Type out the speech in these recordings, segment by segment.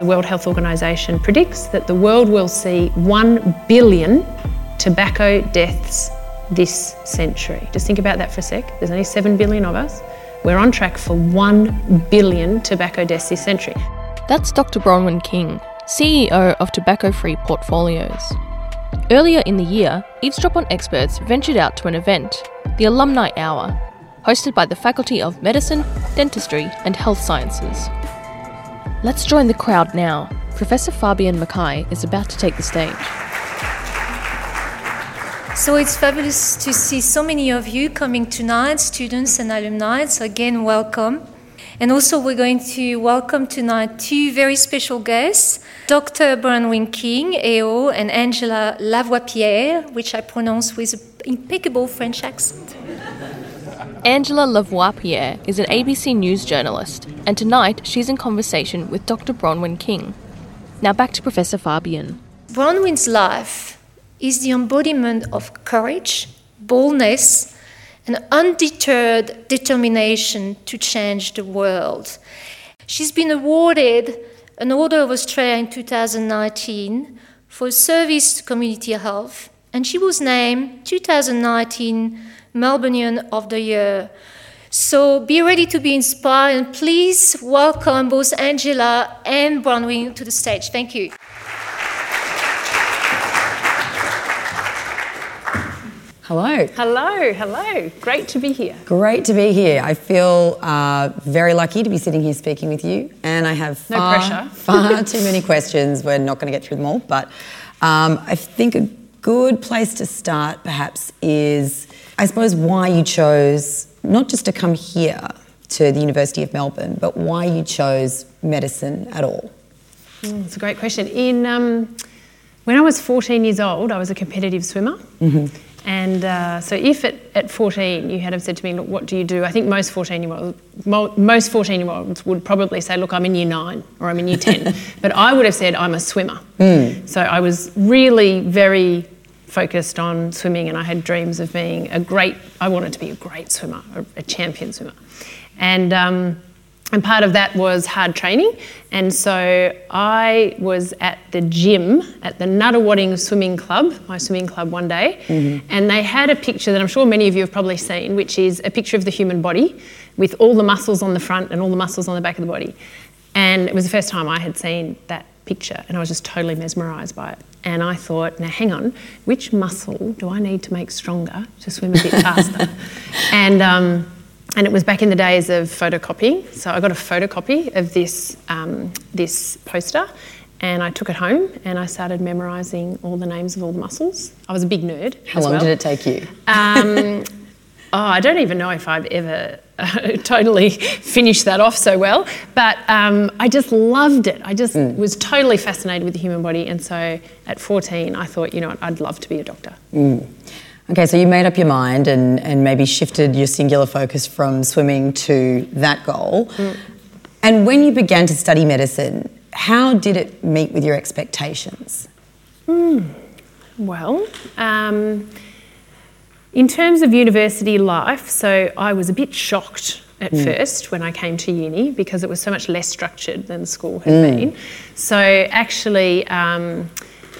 The World Health Organization predicts that the world will see 1 billion tobacco deaths this century. Just think about that for a sec. There's only 7 billion of us. We're on track for 1 billion tobacco deaths this century. That's Dr. Bronwyn King, CEO of Tobacco Free Portfolios. Earlier in the year, Eavesdrop on Experts ventured out to an event, the Alumni Hour, hosted by the Faculty of Medicine, Dentistry, and Health Sciences. Let's join the crowd now. Professor Fabienne Mackay is about to take the stage. So it's fabulous to see so many of you coming tonight, students and alumni. So again, welcome. And also, we're going to welcome tonight two very special guests Dr. Bronwyn King, AO, and Angela Lavoipierre, which I pronounce with an impeccable French accent. Angela Lavoipierre is an ABC News journalist, and tonight she's in conversation with Dr. Bronwyn King. Now back to Professor Fabienne. Bronwyn's life is the embodiment of courage, boldness, and undeterred determination to change the world. She's been awarded an Order of Australia in 2019 for service to community health, and she was named 2019 Melburnian of the Year. So be ready to be inspired, and please welcome both Angela and Bronwyn to the stage. Thank you. Hello. Hello, hello. Great to be here. Great to be here. I feel uh, very lucky to be sitting here speaking with you, and I have No far, pressure. far too many questions. We're not going to get through them all, but um, I think a good place to start, perhaps, is I suppose why you chose not just to come here to the University of Melbourne, but why you chose medicine at all. It's a great question. In um, when I was 14 years old, I was a competitive swimmer. And uh, so, if at, at 14 you had have said to me, "Look, what do you do?" I think most 14 year olds, mo- most 14 year olds would probably say, "Look, I'm in year nine or I'm in year 10," but I would have said, "I'm a swimmer." So I was really very focused on swimming, and I had dreams of being a great. I wanted to be a great swimmer, a, a champion swimmer, and. Um, and part of that was hard training. And so I was at the gym at the Nunawading Swimming Club, my swimming club, one day. And they had a picture that I'm sure many of you have probably seen, which is a picture of the human body with all the muscles on the front and all the muscles on the back of the body. And it was the first time I had seen that picture, and I was just totally mesmerised by it. And I thought, now hang on, which muscle do I need to make stronger to swim a bit faster? and um, and it was back in the days of photocopying. So I got a photocopy of this um, this poster, and I took it home and I started memorising all the names of all the muscles. I was a big nerd. How long well. did it take you? Um, oh, I don't even know if I've ever uh, totally finished that off so well, but um, I just loved it. I just was totally fascinated with the human body, and so at 14, I thought, you know what, I'd love to be a doctor. Okay, so you made up your mind and, and maybe shifted your singular focus from swimming to that goal. And when you began to study medicine, how did it meet with your expectations? Well, um, in terms of university life, so I was a bit shocked at first when I came to uni because it was so much less structured than school had been. So actually, um,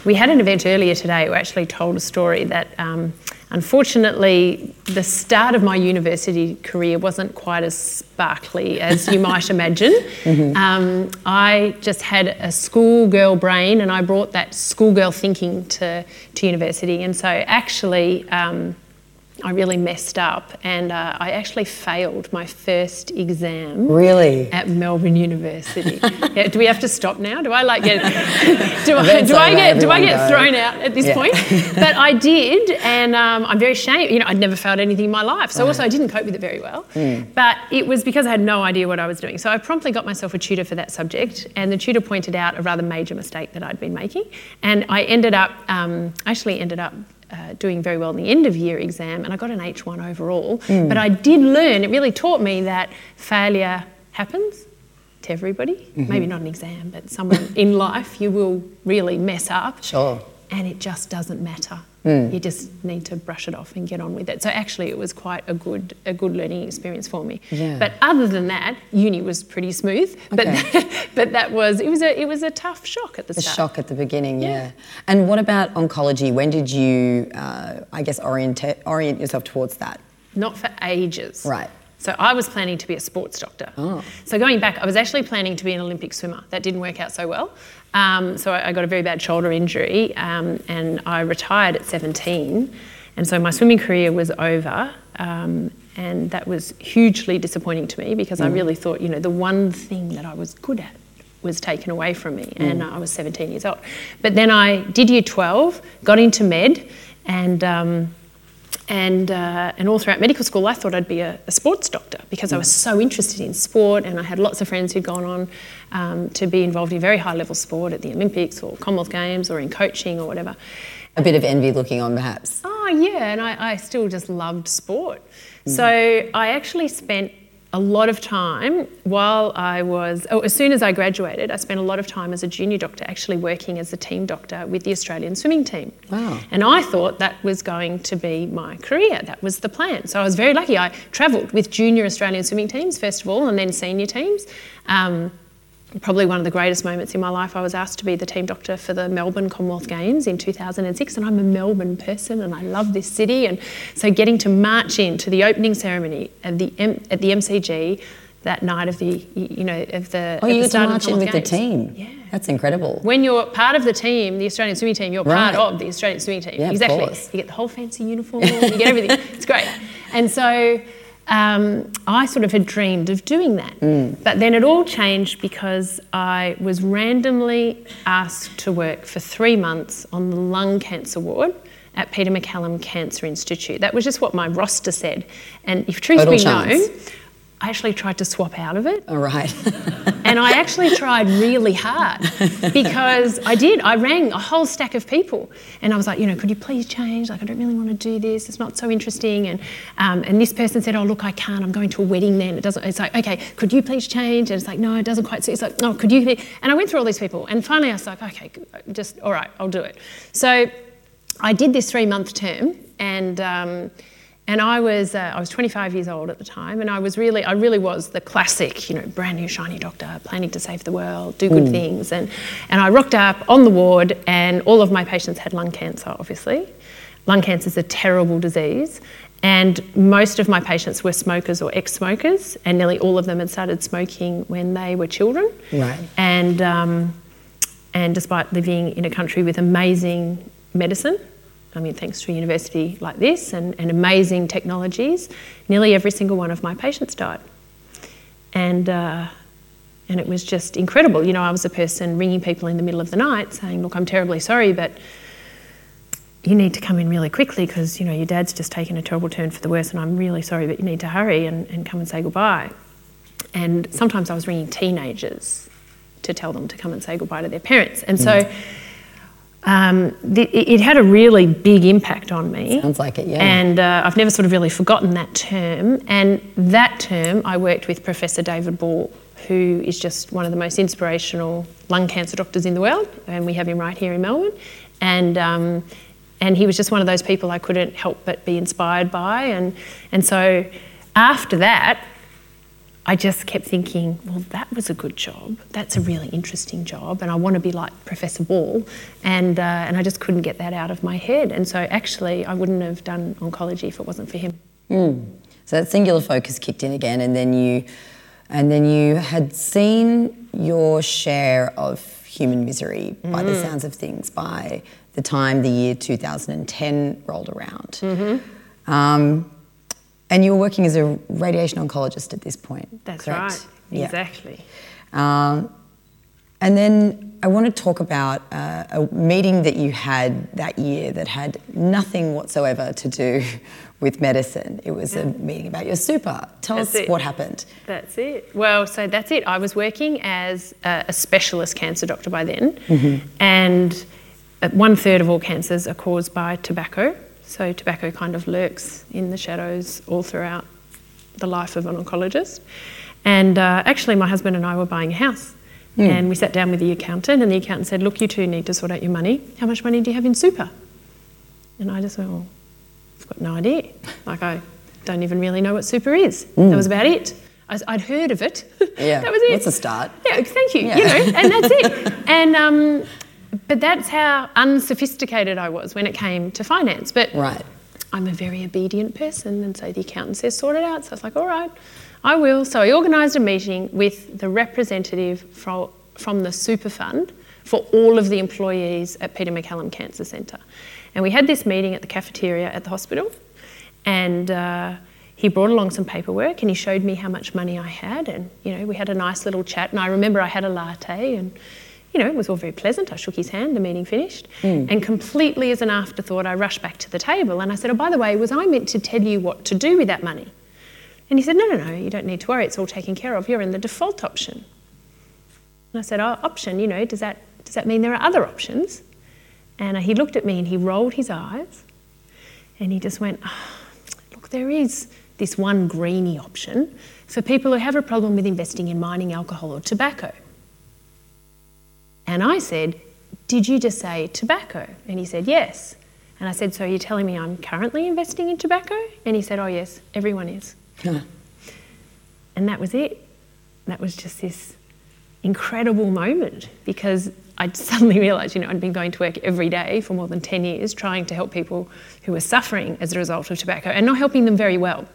we had an event earlier today who actually told a story that. Um, Unfortunately, the start of my university career wasn't quite as sparkly as you might imagine. Um, I just had a schoolgirl brain and I brought that schoolgirl thinking to, to university. And so, actually, um, I really messed up and uh, I actually failed my first exam Really? at Melbourne University. yeah, do we have to stop now? Do I like get do I, do I get do I get thrown out at this Yeah. point? But I did, and um, I'm very ashamed. You know, I'd never failed anything in my life, so also I didn't cope with it very well. But it was because I had no idea what I was doing. So I promptly got myself a tutor for that subject, and the tutor pointed out a rather major mistake that I'd been making, and I ended up um, actually ended up uh, doing very well in the end of year exam, and I got an H1 overall. But I did learn, it really taught me that failure happens to everybody. Maybe not an exam, but somewhere in life you will really mess up. Sure. And it just doesn't matter. You just need to brush it off and get on with it. So actually, it was quite a good a good learning experience for me. Yeah. But other than that, uni was pretty smooth. But Okay. but that was it was a it was a tough shock at the The start. shock at the beginning, yeah. And what about oncology? When did you, uh, I guess, orient orient yourself towards that? Not for ages. Right. So I was planning to be a sports doctor. Oh. So going back, I was actually planning to be an Olympic swimmer. That didn't work out so well. Um, so I I got a very bad shoulder injury, um, and I retired at 17. And so my swimming career was over, um, and that was hugely disappointing to me because I really thought, you know, the one thing that I was good at was taken away from me, and I was 17 years old. But then I did year 12, got into med, and um, and uh, and all throughout medical school, I thought I'd be a, a sports doctor because I was so interested in sport, and I had lots of friends who'd gone on um, to be involved in very high level sport at the Olympics or Commonwealth Games or in coaching or whatever. A bit of envy looking on, perhaps. Oh yeah, and I, I still just loved sport. So I actually spent a lot of time while I was, oh, as soon as I graduated, I spent a lot of time as a junior doctor actually working as a team doctor with the Australian swimming team. Wow. And I thought that was going to be my career. That was the plan. So I was very lucky. I travelled with junior Australian swimming teams, first of all, and then senior teams. Um, probably one of the greatest moments in my life. I was asked to be the team doctor for the Melbourne Commonwealth Games in 2006, and I'm a Melbourne person and I love this city. And so getting to march into the opening ceremony at the, M- at the MCG that night of the, you know, of the. Oh, you the got to start of march in with the team. Yeah. That's incredible. When you're part of the team, the Australian swimming team, you're part of the Australian swimming team. Yeah, of exactly. course. You get the whole fancy uniform, you get everything. it's great. And so um, I sort of had dreamed of doing that. But then it all changed because I was randomly asked to work for three months on the lung cancer ward at Peter MacCallum Cancer Institute. That was just what my roster said. And if truth Total be chance. known, I actually tried to swap out of it. All right. And I actually tried really hard because I did. I rang a whole stack of people and I was like, you know, could you please change? Like, I don't really want to do this. It's not so interesting. And um, and this person said, oh, look, I can't. I'm going to a wedding then. It doesn't. It's like, okay, could you please change? And it's like, no, it doesn't quite suit. It's like, no, could you? And I went through all these people and finally I was like, okay, just all right, I'll do it. So I did this three month term and. Um, and I was uh, I was 25 years old at the time, and I was really I really was the classic, you know, brand new shiny doctor, planning to save the world, do good things, and and I rocked up on the ward, and all of my patients had lung cancer. Obviously, lung cancer is a terrible disease, and most of my patients were smokers or ex-smokers, and nearly all of them had started smoking when they were children. Right. And um, and despite living in a country with amazing medicine, I mean, thanks to a university like this and, and amazing technologies, nearly every single one of my patients died. And, uh, and it was just incredible. You know, I was a person ringing people in the middle of the night saying, Look, I'm terribly sorry, but you need to come in really quickly because, you know, your dad's just taken a terrible turn for the worse, and I'm really sorry, but you need to hurry and, and come and say goodbye. And sometimes I was ringing teenagers to tell them to come and say goodbye to their parents. And so um, th- it it had a really big impact on me. Sounds like it, yeah. And uh, I've never sort of really forgotten that term. And that term, I worked with Professor David Ball, who is just one of the most inspirational lung cancer doctors in the world. And we have him right here in Melbourne. And um, and he was just one of those people I couldn't help but be inspired by. And and so after that, I just kept thinking, well, that was a good job. That's a really interesting job, and I want to be like Professor Ball. And uh, and I just couldn't get that out of my head. And so actually, I wouldn't have done oncology if it wasn't for him. So that singular focus kicked in again, and then you, and then you had seen your share of human misery by the sounds of things by the time the year 2010 rolled around. Um, and you were working as a radiation oncologist at this point. That's correct? right. Yeah. Exactly. Um, and then I want to talk about uh, a meeting that you had that year that had nothing whatsoever to do with medicine. It was a meeting about your super. Tell That's us it. what happened. That's it. Well, so that's it. I was working as a, a specialist cancer doctor by then, and uh, one third of all cancers are caused by tobacco. So tobacco kind of lurks in the shadows all throughout the life of an oncologist. And uh, actually, my husband and I were buying a house. And we sat down with the accountant, and the accountant said, Look, you two need to sort out your money. How much money do you have in super? And I just went, well, I've got no idea. Like, I don't even really know what super is. That was about it. I, would heard of it. Yeah, that was it. That's a start. Yeah, thank you. Yeah. You know, and that's it. And um, but that's how unsophisticated I was when it came to finance. But Right. I'm a very obedient person, and so the accountant says sort it out. So I was like, all right, I will. So I organised a meeting with the representative from from the super fund for all of the employees at Peter MacCallum Cancer Centre, and we had this meeting at the cafeteria at the hospital, and. Uh, he brought along some paperwork and he showed me how much money I had and you know we had a nice little chat and I remember I had a latte and you know it was all very pleasant. I shook his hand the meeting finished. Hmm. And completely as an afterthought I rushed back to the table. And I said oh by the way was I meant to tell you what to do with that money? And he said no no no you don't need to worry. It's all taken care of. You're in the default option. And I said oh option you know does that does that mean there are other options? And he looked at me and he rolled his eyes and he just went oh, look there is this one greeny option for people who have a problem with investing in mining alcohol or tobacco. And I said, Did you just say tobacco? And he said, Yes. And I said, So you're telling me I'm currently investing in tobacco? And he said, Oh, yes, everyone is. And that was it. That was just this incredible moment because I suddenly realised, you know, I'd been going to work every day for more than 10 years trying to help people who were suffering as a result of tobacco and not helping them very well.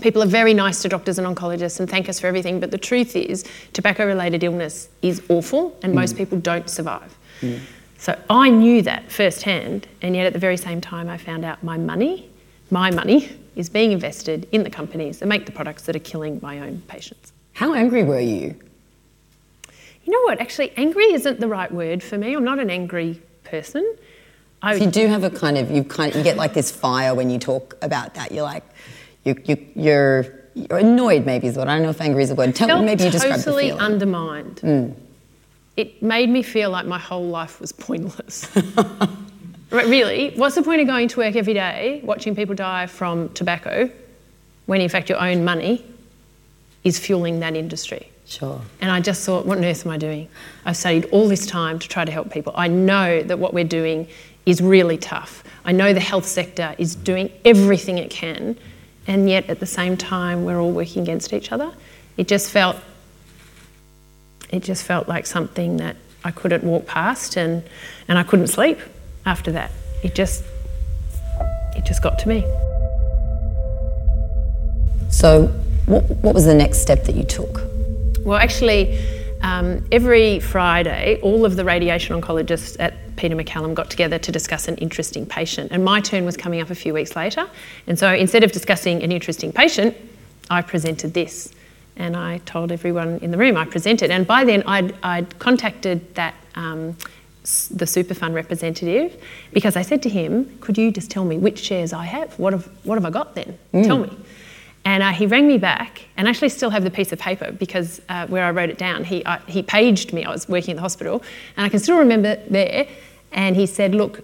People are very nice to doctors and oncologists and thank us for everything, but the truth is, tobacco related illness is awful and most mm. people don't survive. Mm. So I knew that firsthand, and yet at the very same time, I found out my money, my money, is being invested in the companies that make the products that are killing my own patients. How angry were you? You know what? Actually, angry isn't the right word for me. I'm not an angry person. I, So you do have a kind of you kind of, you get like this fire when you talk about that. You're like you, you you're you're annoyed maybe is what I don't know if angry is a word. Tell felt maybe you describe the totally feeling. undermined. Hmm. It made me feel like my whole life was pointless. Re- really, what's the point of going to work every day, watching people die from tobacco, when in fact your own money is fueling that industry? sure. And I just thought, what on earth am I doing? I've studied all this time to try to help people. I know that what we're doing is really tough. I know the health sector is doing everything it can, and yet at the same time, we're all working against each other. It just felt, it just felt like something that I couldn't walk past, and, and I couldn't sleep after that. It just, it just got to me. So what what was the next step that you took? Well, actually, um, every Friday, all of the radiation oncologists at Peter MacCallum got together to discuss an interesting patient. And my turn was coming up a few weeks later. And so instead of discussing an interesting patient, I presented this. And I told everyone in the room I presented. And by then, I'd, I'd contacted that. Um, the super fund representative because I said to him, Could you just tell me which shares I have? What have, what have I got then? Tell me. And uh, he rang me back, and I actually still have the piece of paper because uh, where I wrote it down, he, uh, he paged me. I was working at the hospital, and I can still remember there. And he said, Look,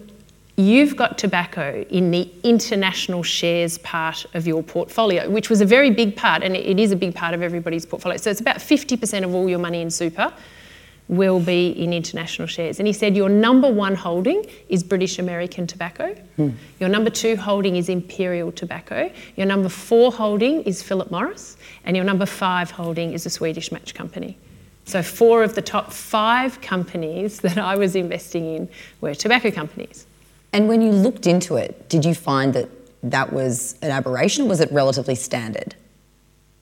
you've got tobacco in the international shares part of your portfolio, which was a very big part, and it is a big part of everybody's portfolio. So it's about 50% of all your money in super will be in international shares. And he said, Your number one holding is British American tobacco. Hmm. Your number two holding is Imperial Tobacco. Your number four holding is Philip Morris. And your number five holding is a Swedish match company. So, four of the top five companies that I was investing in were tobacco companies. And when you looked into it, did you find that that was an aberration or was it relatively standard?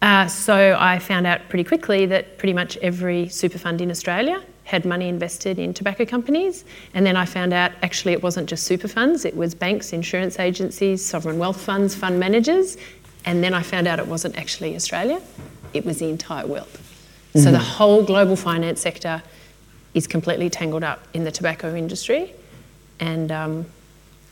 Uh, so I found out pretty quickly that pretty much every super fund in Australia had money invested in tobacco companies. And then I found out actually it wasn't just super funds, it was banks, insurance agencies, sovereign wealth funds, fund managers. And then I found out it wasn't actually Australia, it was the entire world. So the whole global finance sector is completely tangled up in the tobacco industry. And, um,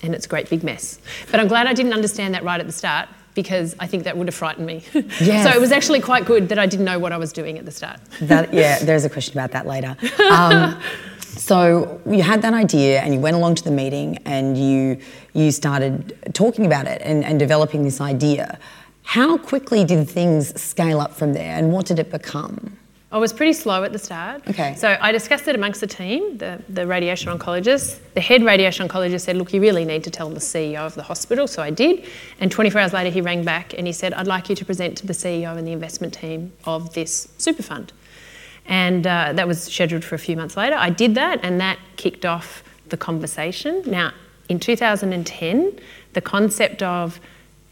and it's a great big mess. But I'm glad I didn't understand that right at the start because I think that would have frightened me. Yes. so it was actually quite good that I didn't know what I was doing at the start. That, yeah, there's a question about that later. Um, so you had that idea and you went along to the meeting and you you started talking about it and, and developing this idea. How quickly did things scale up from there and what did it become? I was pretty slow at the start. Okay. So I discussed it amongst the team, the, the radiation oncologist. The head radiation oncologist said, Look, you really need to tell the CEO of the hospital. So I did. And 24 hours later, he rang back and he said, I'd like you to present to the CEO and the investment team of this super fund. And uh, that was scheduled for a few months later. I did that, and that kicked off the conversation. Now, in 2010, the concept of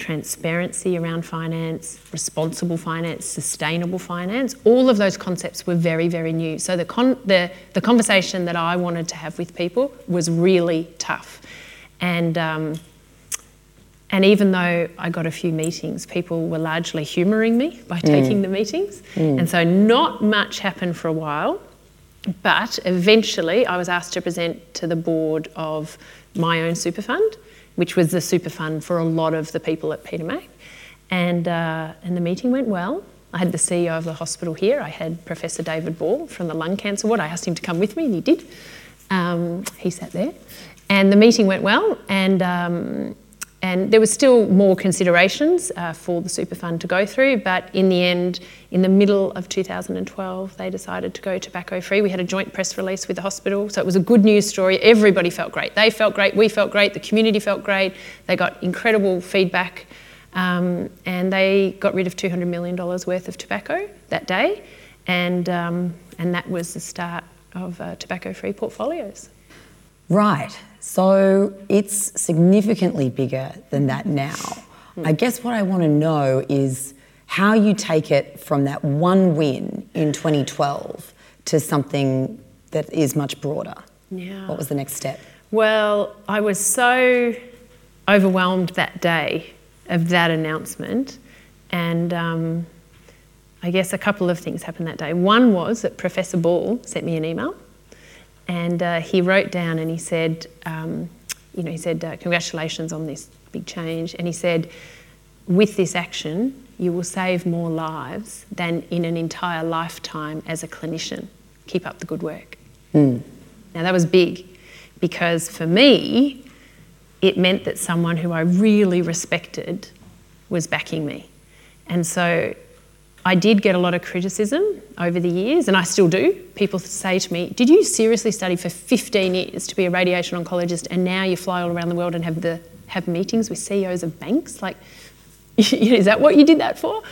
transparency around finance, responsible finance, sustainable finance, all of those concepts were very, very new. So the, con- the, the conversation that I wanted to have with people was really tough. And, um, and even though I got a few meetings, people were largely humouring me by taking the meetings. And so not much happened for a while. But eventually, I was asked to present to the board of my own super fund, which was the super fund for a lot of the people at Peter Mac. And, uh, and the meeting went well. I had the CEO of the hospital here. I had Professor David Ball from the lung cancer ward. I asked him to come with me, and he did. Um, he sat there. And the meeting went well, and um, and there was still more considerations uh, for the super fund to go through, but in the end, in the middle of 2012, they decided to go tobacco free. We had a joint press release with the hospital, so it was a good news story. Everybody felt great. They felt great, we felt great, the community felt great. They got incredible feedback, um, and they got rid of $200 million worth of tobacco that day, and, um, and that was the start of uh, tobacco free portfolios. Right. So it's significantly bigger than that now. Hmm. I guess what I want to know is how you take it from that one win in 2012 to something that is much broader. Yeah. What was the next step? Well, I was so overwhelmed that day of that announcement, and um, I guess a couple of things happened that day. One was that Professor Ball sent me an email, and uh, he wrote down and he said, um, you know, he said, uh, congratulations on this big change, and he said, with this action, you will save more lives than in an entire lifetime as a clinician. Keep up the good work. Now, that was big because for me, it meant that someone who I really respected was backing me. And so I did get a lot of criticism over the years, and I still do. People say to me, Did you seriously study for 15 years to be a radiation oncologist and now you fly all around the world and have, the, have meetings with CEOs of banks? Like, is that what you did that for?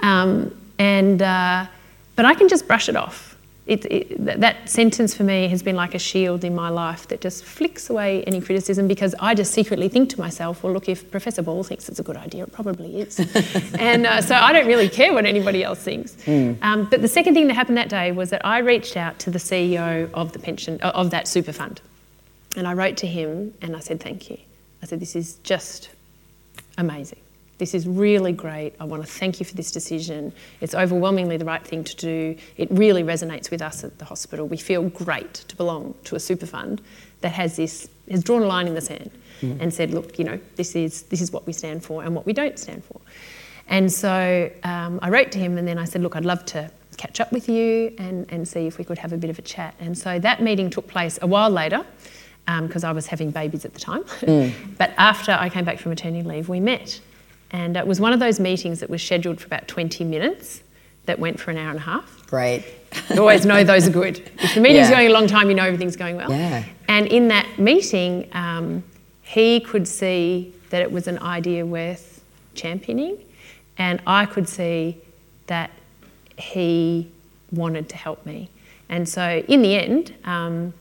Um, and, uh, but I can just brush it off. It, it, that, sentence for me has been like a shield in my life that just flicks away any criticism because I just secretly think to myself, well, look, if Professor Ball thinks it's a good idea, it probably is. and uh, so I don't really care what anybody else thinks. Um, but the second thing that happened that day was that I reached out to the CEO of the pension of that super fund, and I wrote to him and I said, thank you. I said, this is just amazing. This is really great. I want to thank you for this decision. It's overwhelmingly the right thing to do. It really resonates with us at the hospital. We feel great to belong to a super fund that has this has drawn a line in the sand mm. and said, look, you know, this is this is what we stand for and what we don't stand for. And so um, I wrote to him and then I said, look, I'd love to catch up with you and, and see if we could have a bit of a chat. And so that meeting took place a while later um, because I was having babies at the time. Mm. but after I came back from maternity leave, we met. And it was one of those meetings that was scheduled for about 20 minutes that went for an hour and a half. Great. You always know those are good. If the meeting's Yeah. going a long time, you know everything's going well. Yeah. And in that meeting, um, he could see that it was an idea worth championing, and I could see that he wanted to help me. And so, in the end, um,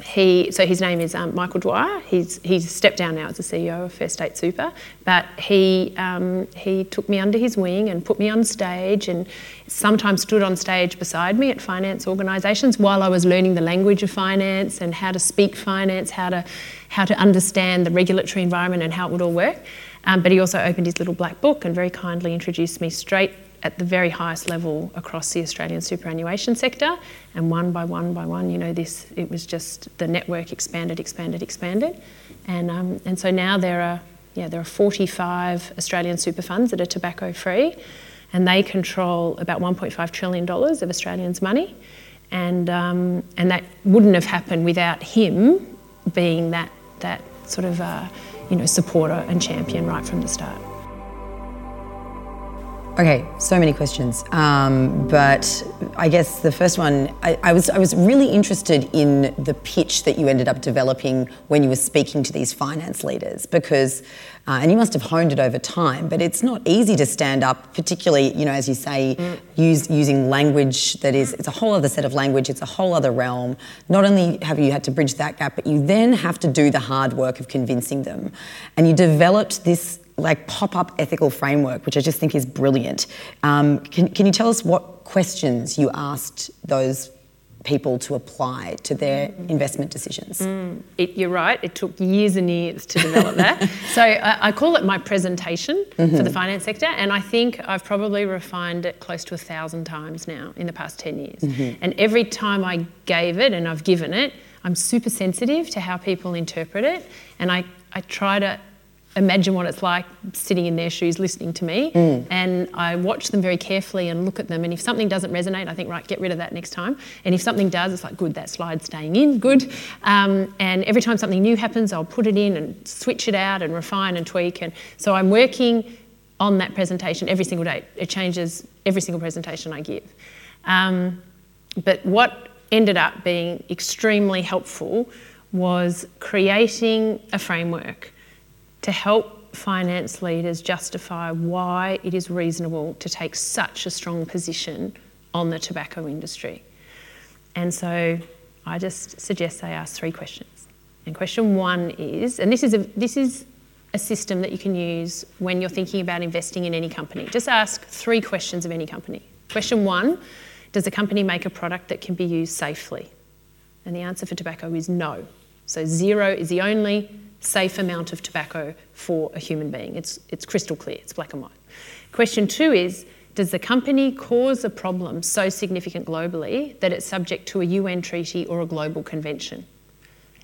he so his name is um, Michael Dwyer. He's he's stepped down now as the CEO of First State Super, but he um, he took me under his wing and put me on stage, and sometimes stood on stage beside me at finance organisations while I was learning the language of finance and how to speak finance, how to how to understand the regulatory environment and how it would all work. Um, but he also opened his little black book and very kindly introduced me straight at the very highest level across the Australian superannuation sector. And one by one by one, you know, this it was just the network expanded, expanded, expanded, and um, and so now there are yeah there are 45 Australian super funds that are tobacco free, and they control about 1.5 trillion dollars of Australians' money, and um, and that wouldn't have happened without him being that that sort of uh, you know supporter and champion right from the start. Okay, so many questions. Um, but I guess the first one, I, I, was I was really interested in the pitch that you ended up developing when you were speaking to these finance leaders because, uh, and you must have honed it over time, but it's not easy to stand up, particularly you know as you say, mm. use, using language that is it's a whole other set of language, it's a whole other realm. Not only have you had to bridge that gap, but you then have to do the hard work of convincing them, and you developed this like pop-up ethical framework, which I just think is brilliant. Um, can, can you tell us what questions you asked those people to apply to their investment decisions? Mm, it, you're right. It took years and years to develop that. so I, I, call it my presentation mm-hmm. for the finance sector, and I think I've probably refined it close to a thousand times now in the past ten years. Mm-hmm. And every time I gave it, and I've given it, I'm super sensitive to how people interpret it, and I, I try to imagine what it's like sitting in their shoes listening to me. Mm. and I watch them very carefully and look at them. And if something doesn't resonate I think right get rid of that next time. And if something does it's like good that slide's staying in good. Um, and every time something new happens I'll put it in and switch it out and refine and tweak. And so I'm working on that presentation every single day. It changes every single presentation I give. Um, but what ended up being extremely helpful was creating a framework to help finance leaders justify why it is reasonable to take such a strong position on the tobacco industry. And so I just suggest they ask three questions. And question one is, and this is a, this is a system that you can use when you're thinking about investing in any company. Just ask three questions of any company. Question one Does the company make a product that can be used safely? And the answer for tobacco is no. So, zero is the only safe amount of tobacco for a human being. It's, it's crystal clear, it's black and white. Question two is Does the company cause a problem so significant globally that it's subject to a UN treaty or a global convention?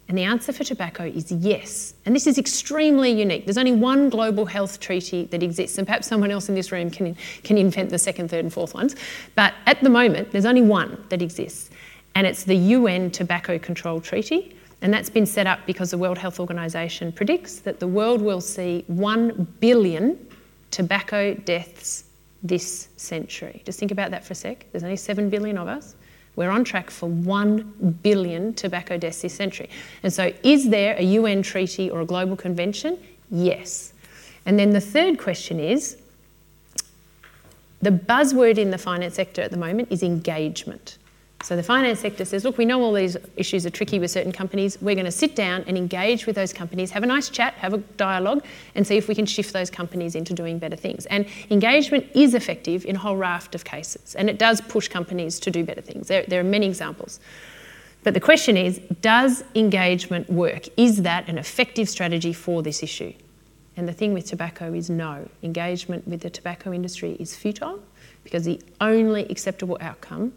And the answer for tobacco is yes. And this is extremely unique. There's only one global health treaty that exists, and perhaps someone else in this room can, can invent the second, third, and fourth ones. But at the moment, there's only one that exists, and it's the UN Tobacco Control Treaty. And that's been set up because the World Health Organization predicts that the world will see 1 billion tobacco deaths this century. Just think about that for a sec. There's only 7 billion of us. We're on track for 1 billion tobacco deaths this century. And so, is there a UN treaty or a global convention? Yes. And then the third question is the buzzword in the finance sector at the moment is engagement. So the finance sector says, look, we know all these issues are tricky with certain companies. We're going to sit down and engage with those companies, have a nice chat, have a dialogue, and see if we can shift those companies into doing better things. And engagement is effective in a whole raft of cases, and it does push companies to do better things. There, there are many examples. But the question is, does engagement work? Is that an effective strategy for this issue? And the thing with tobacco is no. Engagement with the tobacco industry is futile because the only acceptable outcome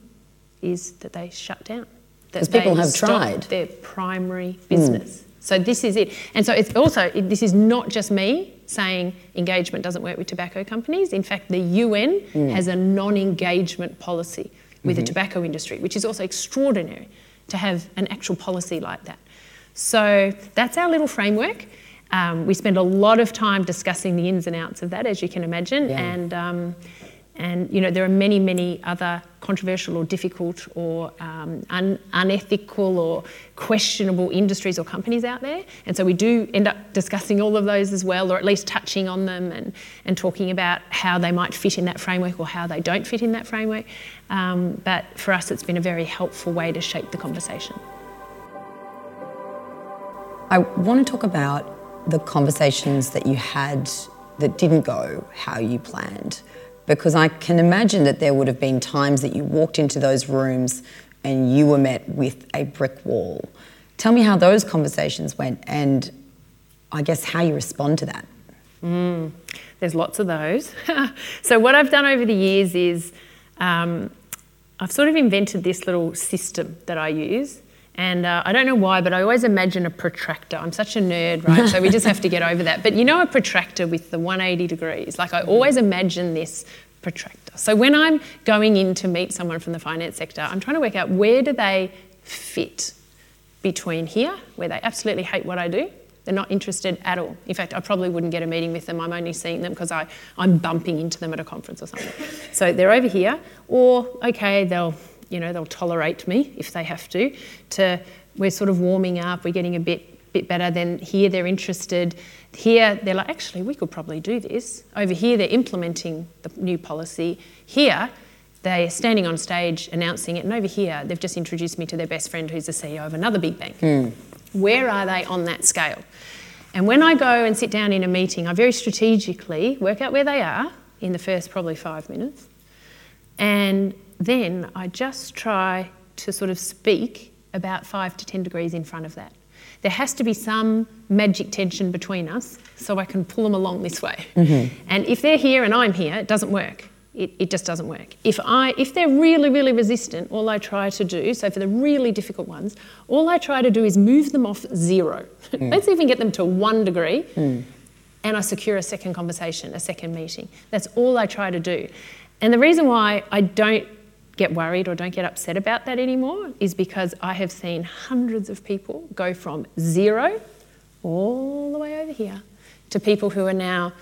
is that they shut down. Because people have tried. Their primary business. Mm. So this is it. And so it's also, it, this is not just me saying engagement doesn't work with tobacco companies. In fact, the UN mm. has a non engagement policy with mm-hmm. the tobacco industry, which is also extraordinary to have an actual policy like that. So that's our little framework. Um, we spend a lot of time discussing the ins and outs of that, as you can imagine. Yeah. And um, and you know there are many, many other controversial or difficult or um, un- unethical or questionable industries or companies out there. And so we do end up discussing all of those as well, or at least touching on them and, and talking about how they might fit in that framework or how they don't fit in that framework. Um, but for us, it's been a very helpful way to shape the conversation. I want to talk about the conversations that you had that didn't go how you planned because I can imagine that there would have been times that you walked into those rooms and you were met with a brick wall. Tell me how those conversations went and I guess how you respond to that. Mm, there's lots of those. so, what I've done over the years is um, I've sort of invented this little system that I use. And uh, I don't know why, but I always imagine a protractor. I'm such a nerd, right? so we just have to get over that. But you know, a protractor with the 180 degrees. Like I always imagine this protractor. So when I'm going in to meet someone from the finance sector, I'm trying to work out where do they fit between here, where they absolutely hate what I do, they're not interested at all. In fact, I probably wouldn't get a meeting with them. I'm only seeing them because I'm bumping into them at a conference or something. So they're over here, or okay, they'll you know, they'll tolerate me if they have to, to we're sort of warming up, we're getting a bit bit better. Then here they're interested. Here they're like, actually, we could probably do this. Over here they're implementing the new policy. Here they're standing on stage announcing it, and over here they've just introduced me to their best friend who's the CEO of another big bank. Mm. Where are they on that scale? And when I go and sit down in a meeting, I very strategically work out where they are in the first probably five minutes. And then I just try to sort of speak about five to 10 degrees in front of that. There has to be some magic tension between us so I can pull them along this way. Mm-hmm. And if they're here and I'm here, it doesn't work. It, it, just doesn't work. If I if they're really really resistant, all I try to do so for the really difficult ones, all I try to do is move them off zero. Mm. Let's even get them to one degree, mm. and I secure a second conversation, a second meeting. That's all I try to do. And the reason why I don't get worried or don't get upset about that anymore is because I have seen hundreds of people go from zero all the way over here to people who are now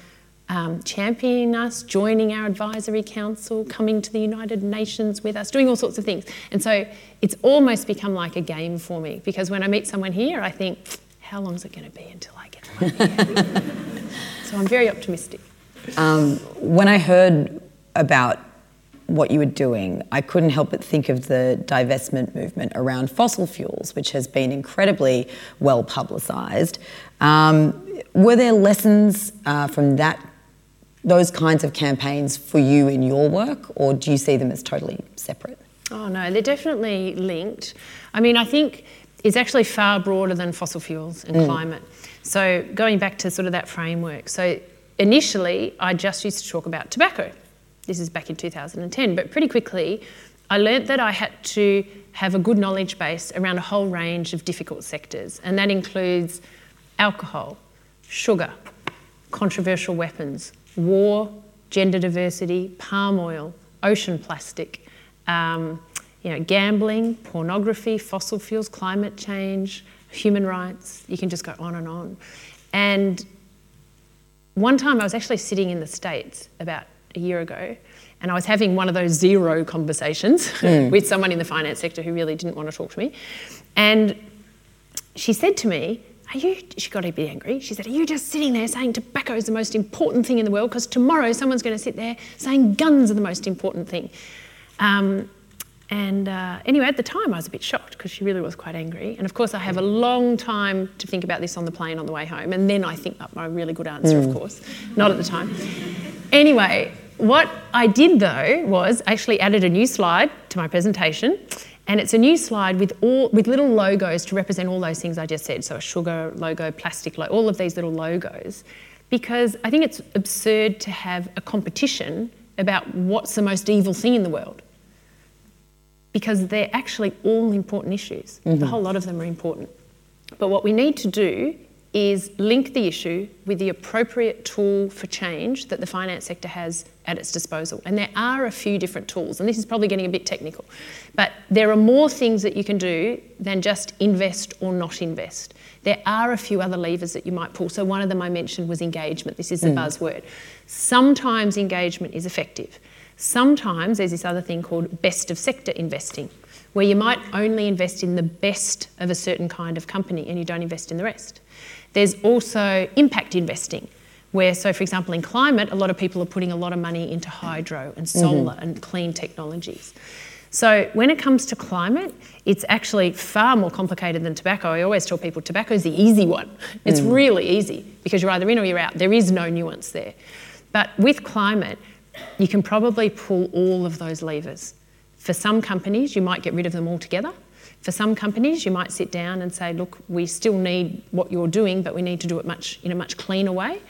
um, championing us, joining our advisory council, coming to the United Nations with us, doing all sorts of things. And so it's almost become like a game for me because when I meet someone here, I think, how long is it going to be until I get to here? so I'm very optimistic. Um, when I heard about what you were doing, I couldn't help but think of the divestment movement around fossil fuels, which has been incredibly well publicised. Um, were there lessons uh, from that, those kinds of campaigns for you in your work, or do you see them as totally separate? Oh no, they're definitely linked. I mean, I think it's actually far broader than fossil fuels and mm. climate. So going back to sort of that framework, so initially I just used to talk about tobacco this is back in 2010, but pretty quickly I learnt that I had to have a good knowledge base around a whole range of difficult sectors, and that includes alcohol, sugar, controversial weapons, war, gender diversity, palm oil, ocean plastic, um, you know, gambling, pornography, fossil fuels, climate change, human rights. You can just go on and on. And one time I was actually sitting in the States about a year ago, and I was having one of those zero conversations mm. with someone in the finance sector who really didn't want to talk to me. And she said to me, are you, she got a bit angry. She said, Are you just sitting there saying tobacco is the most important thing in the world? Because tomorrow someone's going to sit there saying guns are the most important thing. Um, and uh, anyway, at the time I was a bit shocked because she really was quite angry. And of course, I have a long time to think about this on the plane on the way home. And then I think up my really good answer, mm. of course, not at the time. Anyway, what I did though was actually added a new slide to my presentation, and it's a new slide with all with little logos to represent all those things I just said. So a sugar logo, plastic logo, all of these little logos, because I think it's absurd to have a competition about what's the most evil thing in the world. Because they're actually all important issues. Mm-hmm. The whole lot of them are important. But what we need to do is link the issue with the appropriate tool for change that the finance sector has at its disposal. And there are a few different tools, and this is probably getting a bit technical, but there are more things that you can do than just invest or not invest. There are a few other levers that you might pull. So, one of them I mentioned was engagement. This is the mm. buzzword. Sometimes engagement is effective. Sometimes there's this other thing called best of sector investing, where you might only invest in the best of a certain kind of company and you don't invest in the rest. There's also impact investing, where, so for example, in climate, a lot of people are putting a lot of money into hydro and mm-hmm. solar mm-hmm. and clean technologies. So when it comes to climate, it's actually far more complicated than tobacco. I always tell people tobacco is the easy one. It's mm. really easy because you're either in or you're out. There is no nuance there. But with climate, you can probably pull all of those levers. For some companies, you might get rid of them altogether. For some companies, you might sit down and say, look, we still need what you're doing, but we need to do it much in a much cleaner way.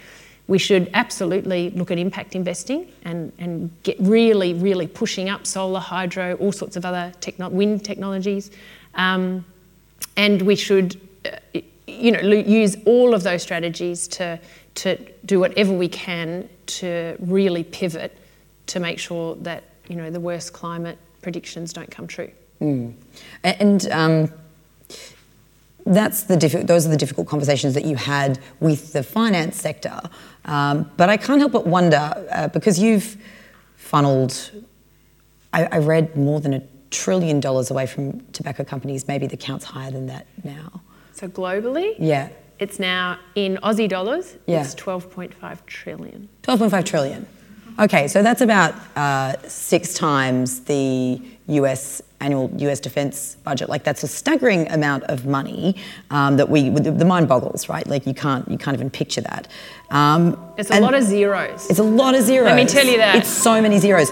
We should absolutely look at impact investing and, and get really, really pushing up solar, hydro, all sorts of other techno- wind technologies. Um, and we should, uh, you know, use all of those strategies to, to do whatever we can to really pivot to make sure that, you know, the worst climate predictions don't come true. Mm. And um, that's the diffi- those are the difficult conversations that you had with the finance sector. Um, but I can't help but wonder uh, because you've funneled. I, I, read more than a trillion dollars away from tobacco companies. Maybe the count's higher than that now. So globally, Yeah, it's now in Aussie dollars, Yeah. it's 12.5 trillion. 12.5 trillion. Okay, so that's about uh, six times the US annual US defense budget. Like that's a staggering amount of money um, that we the, the mind boggles, right? Like you can't you can't even picture that. Um, It's a lot of zeros. It's a lot of zeros. Let me tell you that. It's so many zeros.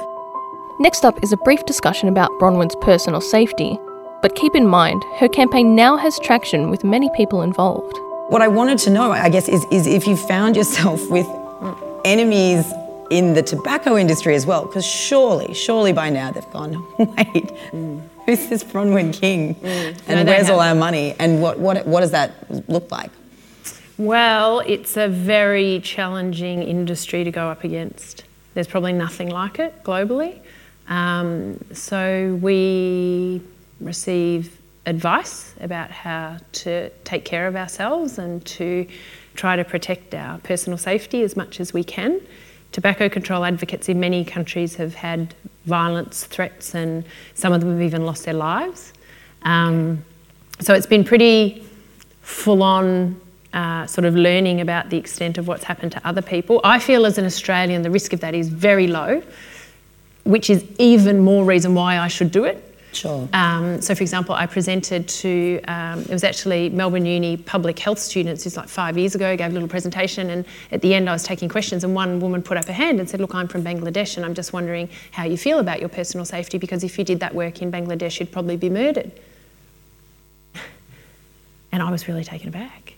Next up is a brief discussion about Bronwyn's personal safety. But keep in mind, her campaign now has traction with many people involved. What I wanted to know, I guess, is, is if you found yourself with enemies in the tobacco industry as well, because surely, surely by now they've gone, wait, who's this Bronwyn King? No, And they where's all our money? And what, what, what does that look like? Well, it's a very challenging industry to go up against. There's probably nothing like it globally. Um, so we receive advice about how to take care of ourselves and to try to protect our personal safety as much as we can. Tobacco control advocates in many countries have had violence threats, and some of them have even lost their lives. Um, so it's been pretty full on uh, sort of learning about the extent of what's happened to other people. I feel as an Australian, the risk of that is very low, which is even more reason why I should do it. Sure. Um, so, for example, I presented to, um, it was actually Melbourne Uni public health students, was like five years ago, gave a little presentation, and at the end I was taking questions, and one woman put up her hand and said, Look, I'm from Bangladesh, and I'm just wondering how you feel about your personal safety, because if you did that work in Bangladesh, you'd probably be murdered. And I was really taken aback.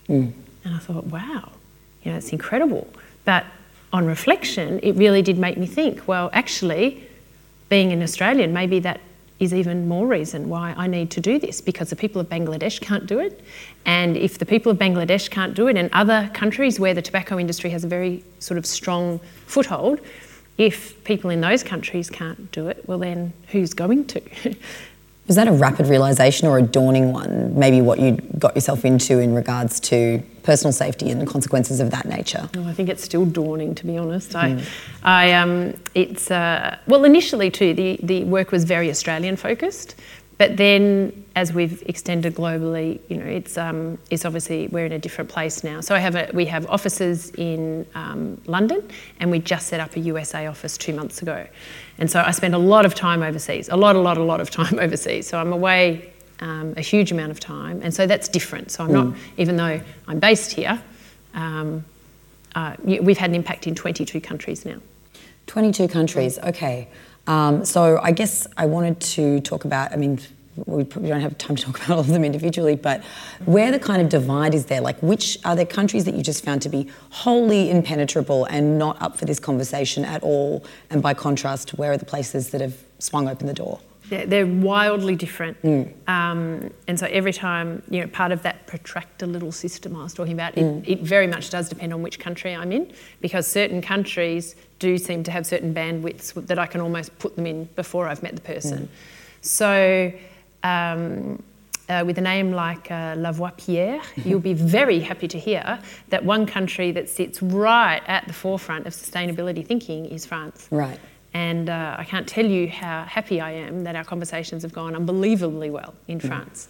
And I thought, wow, you know, it's incredible. But on reflection, it really did make me think, well, actually, being an Australian, maybe that is even more reason why I need to do this because the people of Bangladesh can't do it. And if the people of Bangladesh can't do it, and other countries where the tobacco industry has a very sort of strong foothold, if people in those countries can't do it, well, then who's going to? Was that a rapid realization or a dawning one? Maybe what you got yourself into in regards to personal safety and consequences of that nature? Oh, I think it's still dawning, to be honest. I, I, um, it's uh, well, initially too, the the work was very Australian focused, but then as we've extended globally, you know, it's um, it's obviously we're in a different place now. So I have a, we have offices in um, London, and we just set up a USA office two months ago, and so I spend a lot of time overseas, a lot, a lot, a lot of time overseas. So I'm away um, a huge amount of time, and so that's different. So I'm not, even though I'm based here, um, uh, we've had an impact in 22 countries now. 22 countries, okay. Um, so I guess I wanted to talk about, I mean, we probably don't have time to talk about all of them individually, but where the kind of divide is there? Like, which are there countries that you just found to be wholly impenetrable and not up for this conversation at all? And by contrast, where are the places that have swung open the door? They're, they're wildly different. Um, and so every time, you know, part of that protractor little system I was talking about, it, it very much does depend on which country I'm in because certain countries do seem to have certain bandwidths that I can almost put them in before I've met the person. So, um, uh, with a name like uh, Lavoipierre, you'll be very happy to hear that one country that sits right at the forefront of sustainability thinking is France. Right. And uh, I can't tell you how happy I am that our conversations have gone unbelievably well in France.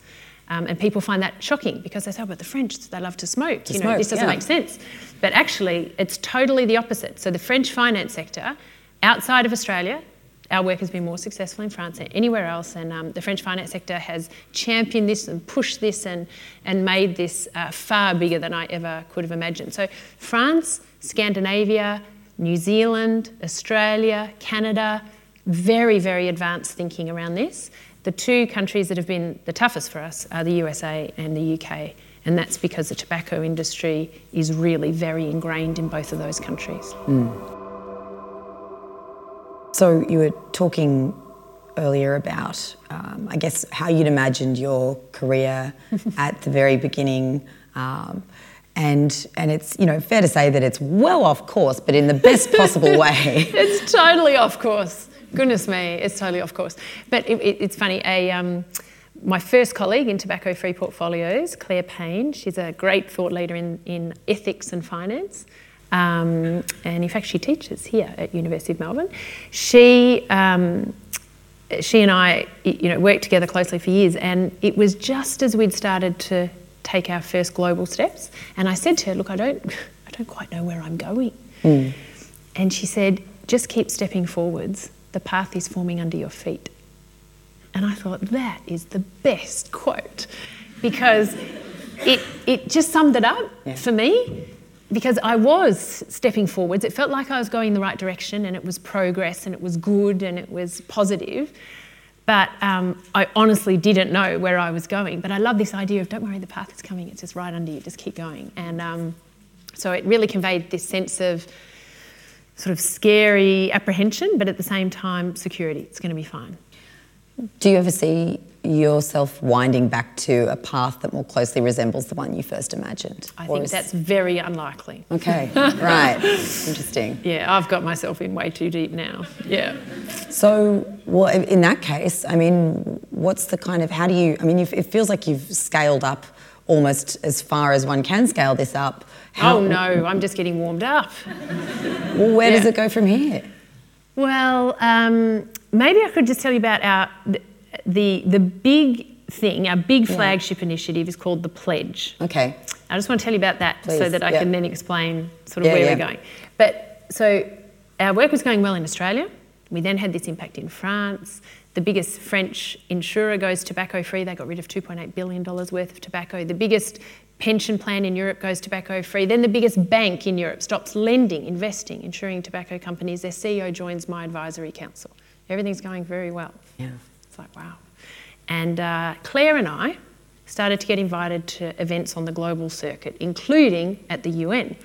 Um, and people find that shocking because they say, oh, but the French, they love to smoke. To you know, smoke, this doesn't yeah. make sense. But actually, it's totally the opposite. So the French finance sector, outside of Australia, our work has been more successful in France than anywhere else, and um, the French finance sector has championed this and pushed this and, and made this uh, far bigger than I ever could have imagined. So, France, Scandinavia, New Zealand, Australia, Canada, very, very advanced thinking around this. The two countries that have been the toughest for us are the USA and the UK, and that's because the tobacco industry is really very ingrained in both of those countries. So you were talking earlier about, um, I guess, how you'd imagined your career at the very beginning. Um, and, and it's you know fair to say that it's well off course, but in the best possible way. it's totally off course. Goodness me, it's totally off course. But it, it, it's funny. A um, my first colleague in tobacco-free portfolios, Clare Payne, she's a great thought leader in, in ethics and finance. Um, and in fact, she teaches here at University of Melbourne. She um, she and I, you know, worked together closely for years, and it was just as we'd started to take our first global steps. And I said to her, "Look, I don't, I don't quite know where I'm going." Mm. And she said, "Just keep stepping forwards. The path is forming under your feet." And I thought that is the best quote because it it just summed it up Yeah. for me because I was stepping forwards. It felt like I was going in the right direction and it was progress and it was good and it was positive. But um, I honestly didn't know where I was going. But I love this idea of don't worry, the path is coming, it's just right under you, just keep going. And um, so it really conveyed this sense of sort of scary apprehension, but at the same time, security. It's going to be fine. Do you ever see yourself winding back to a path that more closely resembles the one you first imagined? I Or think is- that's very unlikely. Okay, right. Interesting. Yeah, I've got myself in way too deep now. Yeah. So, well, in that case, I mean, what's the kind of, how do you, I mean, it feels like you've scaled up almost as far as one can scale this up. How, oh no, I'm just getting warmed up. Well, where does it go from here? Well, um, maybe I could just tell you about our the the, big thing. Our big flagship initiative is called the Pledge. Okay. I just want to tell you about that so that I yeah. can then explain sort of Yeah, where yeah. we're going. But so our work was going well in Australia. We then had this impact in France. The biggest French insurer goes tobacco free. They got rid of $2.8 billion worth of tobacco. The biggest pension plan in Europe goes tobacco free. Then the biggest bank in Europe stops lending, investing, insuring tobacco companies. Their CEO joins my advisory council. Everything's going very well. Yeah. It's like, wow. And uh, Clare and I started to get invited to events on the global circuit, including at the UN.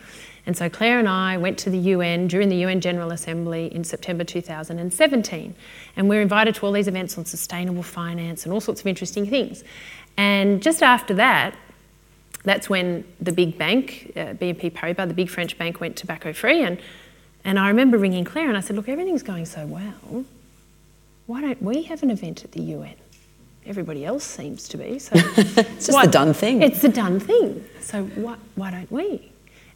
And so Clare and I went to the UN during the UN General Assembly in September 2017. And we were invited to all these events on sustainable finance and all sorts of interesting things. And just after that, that's when the big bank, uh, BNP Paribas, the big French bank, went tobacco free. And, and I remember ringing Clare and I said, Look, everything's going so well. Why don't we have an event at the UN? Everybody else seems to be. So It's just the done thing. It's the done thing. So why, why don't we?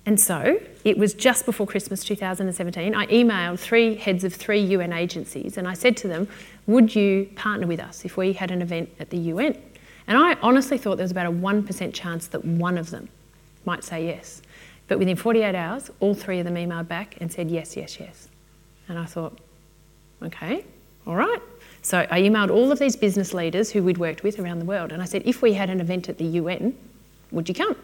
And so it was just before Christmas 2017. I emailed three heads of three UN agencies and I said to them, Would you partner with us if we had an event at the UN? And I honestly thought there was about a 1% chance that one of them might say yes. But within 48 hours, all three of them emailed back and said yes, yes, yes. And I thought, okay, all right. So I emailed all of these business leaders who we'd worked with around the world and I said, if we had an event at the UN, would you come?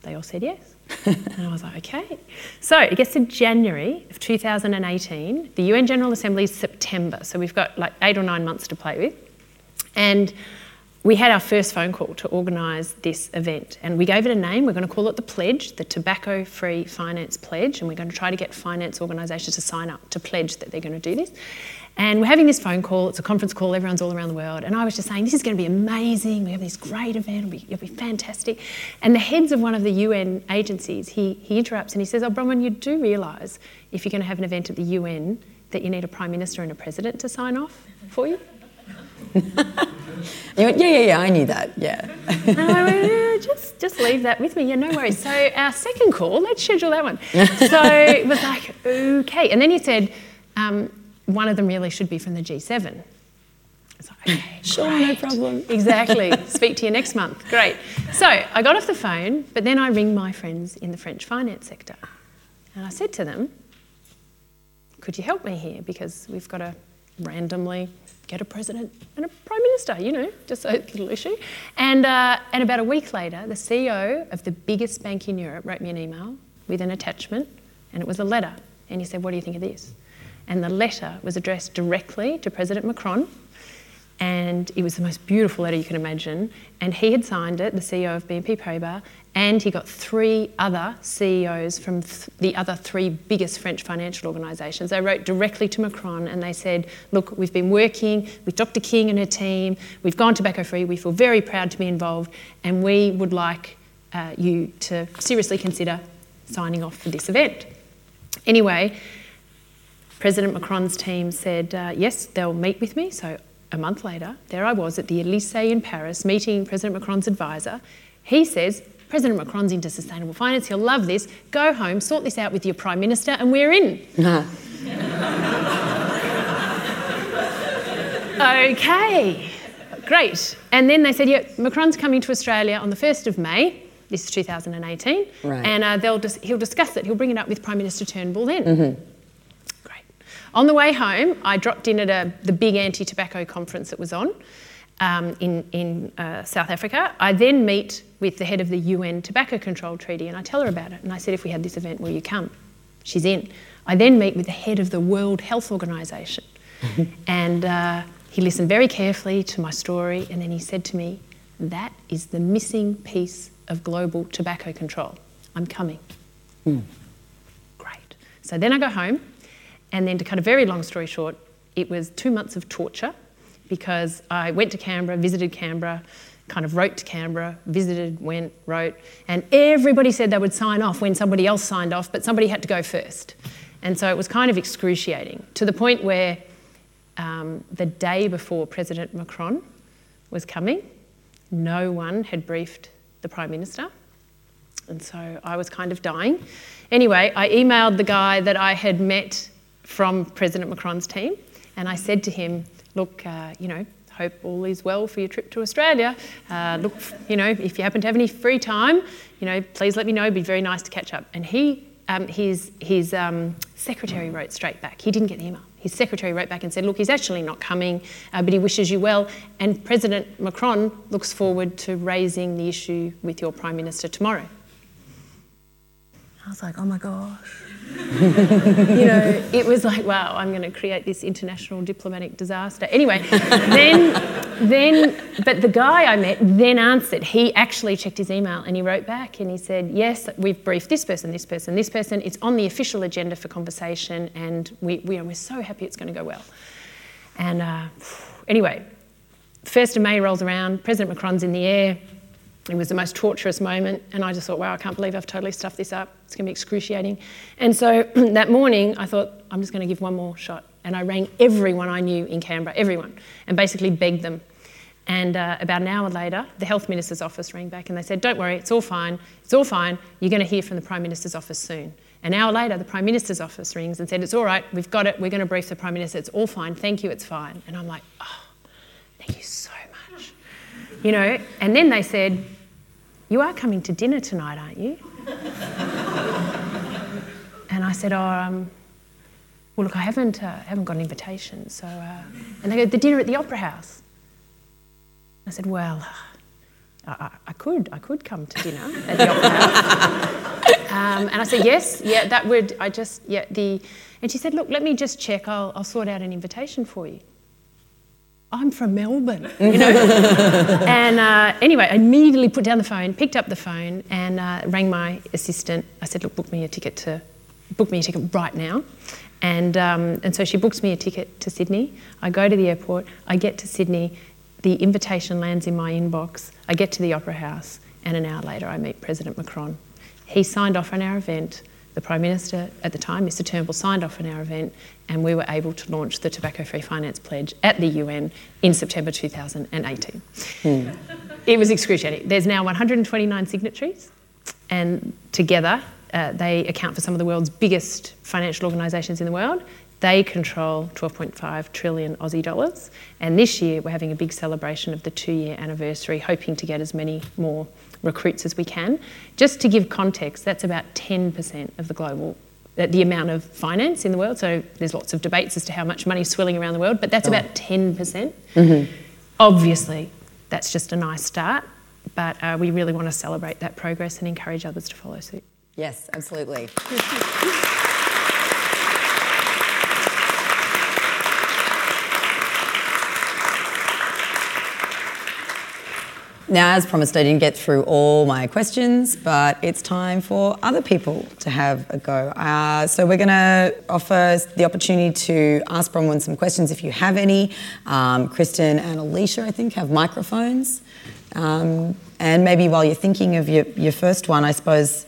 They all said yes. and I was like, okay. So it gets to January of 2018. The UN General Assembly is September, so we've got like eight or nine months to play with. And we had our first phone call to organise this event. And we gave it a name. We're going to call it the Pledge, the Tobacco Free Finance Pledge. And we're going to try to get finance organisations to sign up to pledge that they're going to do this. And we're having this phone call. It's a conference call. Everyone's all around the world. And I was just saying, this is going to be amazing. We have this great event. It'll be, it'll be fantastic. And the heads of one of the UN agencies, he, he interrupts and he says, Oh, Bronwyn, you do realise if you're going to have an event at the UN that you need a prime minister and a president to sign off for you? You went, yeah, yeah, yeah, I knew that, yeah. And I went, yeah, just, just leave that with me. Yeah, no worries. So our second call, let's schedule that one. So it was like, okay. And then he said, um, one of them really should be from the G7. It's like, okay, Sure, no problem. Exactly. Speak to you next month. Great. So I got off the phone, but then I ring my friends in the French finance sector. And I said to them, could you help me here? Because we've got to randomly get a president and a prime minister, you know, just a little issue. And, uh, and about a week later, the CEO of the biggest bank in Europe wrote me an email with an attachment, and it was a letter. And he said, What do you think of this? And the letter was addressed directly to President Macron. And it was the most beautiful letter you can imagine. And he had signed it, the CEO of BNP Paribas, and he got three other CEOs from th- the other three biggest French financial organisations. They wrote directly to Macron and they said, Look, we've been working with Dr. King and her team, we've gone tobacco free, we feel very proud to be involved, and we would like uh, you to seriously consider signing off for this event. Anyway, President Macron's team said, uh, yes, they'll meet with me. So a month later, there I was at the Elysee in Paris meeting President Macron's advisor. He says, President Macron's into sustainable finance, he'll love this. Go home, sort this out with your Prime Minister, and we're in. okay, great. And then they said, yeah, Macron's coming to Australia on the 1st of May. This is 2018. Right. And uh, they'll dis- he'll discuss it. He'll bring it up with Prime Minister Turnbull then. Great. On the way home, I dropped in at a, the big anti tobacco conference that was on um, in, in uh, South Africa. I then meet with the head of the UN Tobacco Control Treaty and I tell her about it. And I said, if we had this event, will you come? She's in. I then meet with the head of the World Health Organization. and uh, he listened very carefully to my story and then he said to me, That is the missing piece of global tobacco control. I'm coming. Great. So then I go home, and then to cut a very long story short, it was two months of torture because I went to Canberra, visited Canberra, kind of wrote to Canberra, visited, went, wrote, and everybody said they would sign off when somebody else signed off, but somebody had to go first. And so it was kind of excruciating to the point where um, the day before President Macron was coming, no one had briefed the Prime Minister. And so I was kind of dying. Anyway, I emailed the guy that I had met from President Macron's team, and I said to him, Look, uh, you know, hope all is well for your trip to Australia. Uh, look, you know, if you happen to have any free time, you know, please let me know. It'd be very nice to catch up. And he, um, his, his um, secretary wrote straight back. He didn't get the email. His secretary wrote back and said, Look, he's actually not coming, uh, but he wishes you well. And President Macron looks forward to raising the issue with your Prime Minister tomorrow. I was like, oh my gosh. you know, it was like, wow, I'm going to create this international diplomatic disaster. Anyway, then, then, but the guy I met then answered. He actually checked his email and he wrote back and he said, yes, we've briefed this person, this person, this person. It's on the official agenda for conversation and we, we are, we're so happy it's going to go well. And uh, anyway, 1st of May rolls around, President Macron's in the air. It was the most torturous moment, and I just thought, wow, I can't believe I've totally stuffed this up. It's going to be excruciating. And so that morning, I thought, I'm just going to give one more shot. And I rang everyone I knew in Canberra, everyone, and basically begged them. And uh, about an hour later, the Health Minister's office rang back and they said, Don't worry, it's all fine, it's all fine, you're going to hear from the Prime Minister's office soon. An hour later, the Prime Minister's office rings and said, It's all right, we've got it, we're going to brief the Prime Minister, it's all fine, thank you, it's fine. And I'm like, Oh, thank you so much. You know, and then they said, You are coming to dinner tonight, aren't you? and I said, Oh, um, well, look, I haven't, uh, haven't got an invitation. So, uh, and they go, The dinner at the Opera House. I said, Well, I, I, could, I could come to dinner at the Opera House. um, and I said, Yes, yeah, that would, I just, yeah, the, and she said, Look, let me just check, I'll, I'll sort out an invitation for you. I'm from Melbourne, you know. and uh, anyway, I immediately put down the phone, picked up the phone, and uh, rang my assistant. I said, "Look, book me a ticket to, book me a ticket right now." And um, and so she books me a ticket to Sydney. I go to the airport. I get to Sydney. The invitation lands in my inbox. I get to the Opera House, and an hour later, I meet President Macron. He signed off on our event. The Prime Minister at the time, Mr Turnbull, signed off on our event, and we were able to launch the Tobacco Free Finance Pledge at the UN in September 2018. It was excruciating. There's now 129 signatories, and together uh, they account for some of the world's biggest financial organisations in the world. They control 12.5 trillion Aussie dollars, and this year we're having a big celebration of the two-year anniversary, hoping to get as many more recruits as we can. Just to give context, that's about 10% of the global uh, the amount of finance in the world. So there's lots of debates as to how much money is swirling around the world, but that's about 10%. percent Obviously, that's just a nice start, but uh, we really want to celebrate that progress and encourage others to follow suit. Yes, absolutely. Now, as promised, I didn't get through all my questions, but it's time for other people to have a go. Uh, so, we're going to offer the opportunity to ask Bronwyn some questions if you have any. Um, Kristin and Alicia, I think, have microphones. Um, and maybe while you're thinking of your, your first one, I suppose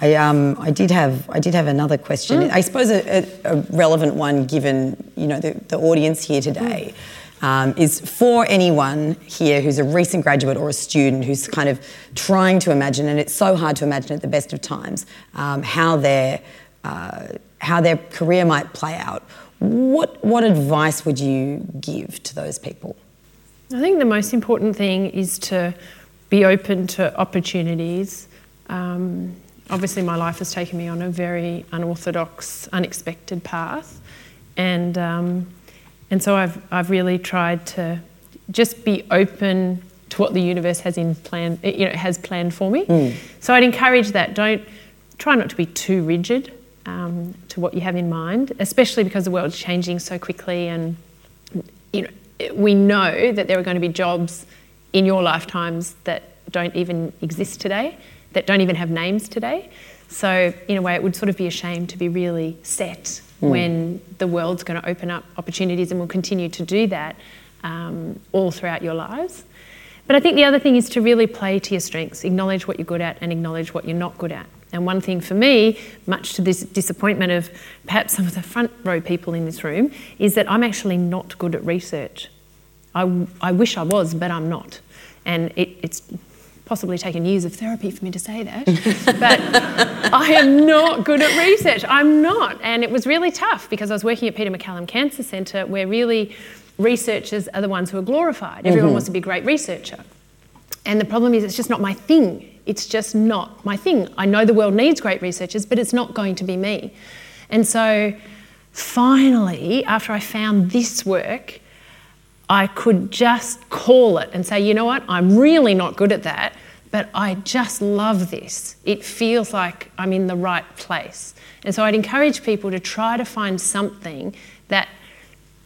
I, um, I did have I did have another question. I suppose a, a, a relevant one, given you know the, the audience here today, um, is for anyone here who's a recent graduate or a student who's kind of trying to imagine, and it's so hard to imagine at the best of times, um, how their uh, how their career might play out. What, what advice would you give to those people? I think the most important thing is to be open to opportunities. Um, obviously, my life has taken me on a very unorthodox, unexpected path, and um, and so I've I've really tried to just be open to what the universe has in plan, you know, has planned for me. Mm. So I'd encourage that. Don't try not to be too rigid um, to what you have in mind, especially because the world's changing so quickly, and you know, we know that there are going to be jobs in your lifetimes that don't even exist today, that don't even have names today. So in a way, it would sort of be a shame to be really set mm. when the world's going to open up opportunities and will continue to do that um, all throughout your lives. But I think the other thing is to really play to your strengths, acknowledge what you're good at and acknowledge what you're not good at. And one thing for me, much to this disappointment of perhaps some of the front row people in this room, is that I'm actually not good at research. I, I wish I was, but I'm not. And it, it's possibly taken years of therapy for me to say that, but I am not good at research. I'm not. And it was really tough because I was working at Peter MacCallum Cancer Centre where really researchers are the ones who are glorified. Everyone mm-hmm. wants to be a great researcher. And the problem is, it's just not my thing. It's just not my thing. I know the world needs great researchers, but it's not going to be me. And so finally, after I found this work, I could just call it and say, you know what, I'm really not good at that, but I just love this. It feels like I'm in the right place. And so I'd encourage people to try to find something that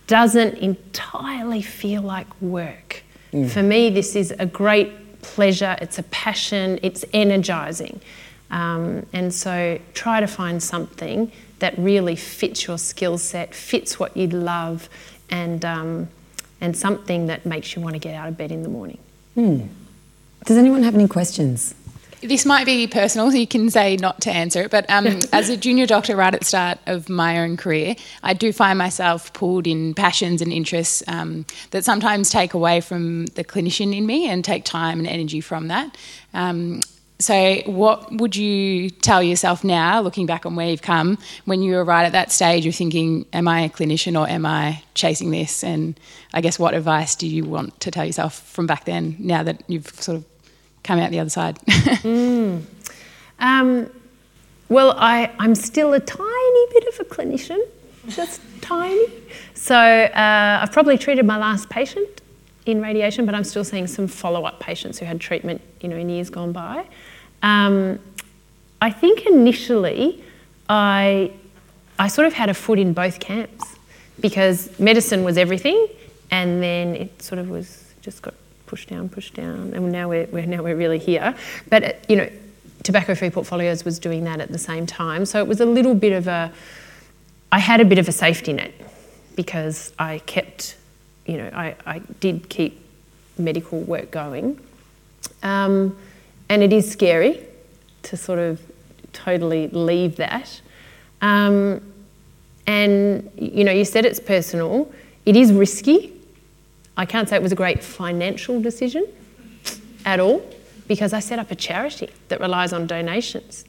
doesn't entirely feel like work. Mm. For me, this is a great pleasure, it's a passion, it's energizing. Um, and so try to find something that really fits your skill set, fits what you love, and, um, and something that makes you want to get out of bed in the morning. Mm. Does anyone have any questions? this might be personal, so you can say not to answer it. But um, as a junior doctor, right at the start of my own career, I do find myself pulled in passions and interests um, that sometimes take away from the clinician in me and take time and energy from that. Um, so, what would you tell yourself now, looking back on where you've come, when you were right at that stage of thinking, am I a clinician or am I chasing this? And I guess, what advice do you want to tell yourself from back then, now that you've sort of come out the other side? mm. um, well, I, I'm still a tiny bit of a clinician, just tiny. So uh, I've probably treated my last patient in radiation, but I'm still seeing some follow-up patients who had treatment, you know, in years gone by. Um, I think initially I, I sort of had a foot in both camps because medicine was everything, and then it sort of was just got push down, push down, and now we're, we're now we're really here. But uh, you know, tobacco-free portfolios was doing that at the same time, so it was a little bit of a. I had a bit of a safety net because I kept, you know, I, I did keep medical work going, um, and it is scary to sort of totally leave that. Um, and you know, you said it's personal. It is risky I can't say it was a great financial decision at all because I set up a charity that relies on donations.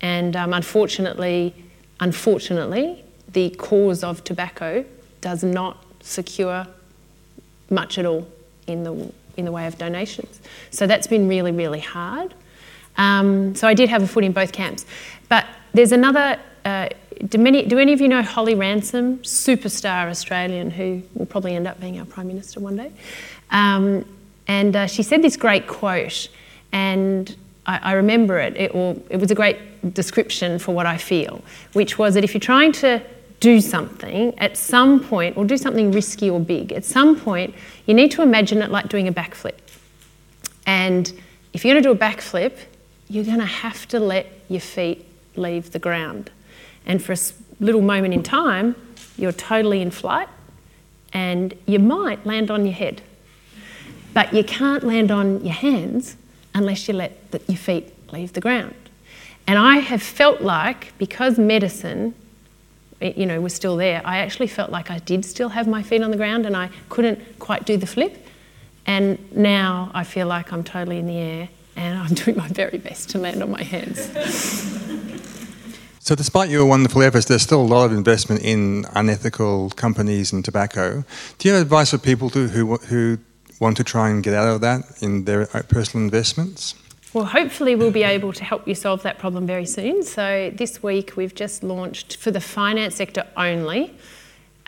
And um, unfortunately, unfortunately, the cause of tobacco does not secure much at all in the, in the way of donations. So that's been really, really hard. Um, so I did have a foot in both camps. But there's another uh, do, many, do any of you know Holly Ransom, superstar Australian who will probably end up being our Prime Minister one day? Um, and uh, she said this great quote, and I, I remember it, it, or it was a great description for what I feel, which was that if you're trying to do something at some point, or do something risky or big, at some point, you need to imagine it like doing a backflip. And if you're going to do a backflip, you're going to have to let your feet leave the ground. And for a little moment in time, you're totally in flight and you might land on your head. But you can't land on your hands unless you let the, your feet leave the ground. And I have felt like, because medicine, you know, was still there, I actually felt like I did still have my feet on the ground and I couldn't quite do the flip. And now I feel like I'm totally in the air and I'm doing my very best to land on my hands. So, despite your wonderful efforts, there's still a lot of investment in unethical companies and tobacco. Do you have advice for people to, who, who want to try and get out of that in their personal investments? Well, hopefully, we'll be able to help you solve that problem very soon. So, this week we've just launched for the finance sector only.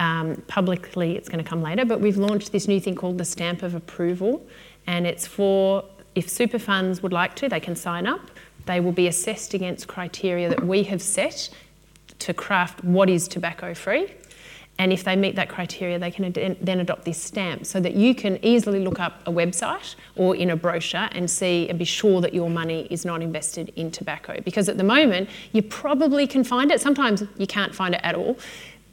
Um, publicly, it's going to come later, but we've launched this new thing called the Stamp of Approval, and it's for if super funds would like to, they can sign up they will be assessed against criteria that we have set to craft what is tobacco free. And if they meet that criteria, they can then adopt this stamp so that you can easily look up a website or in a brochure and see and be sure that your money is not invested in tobacco. Because at the moment, you probably can find it. Sometimes you can't find it at all.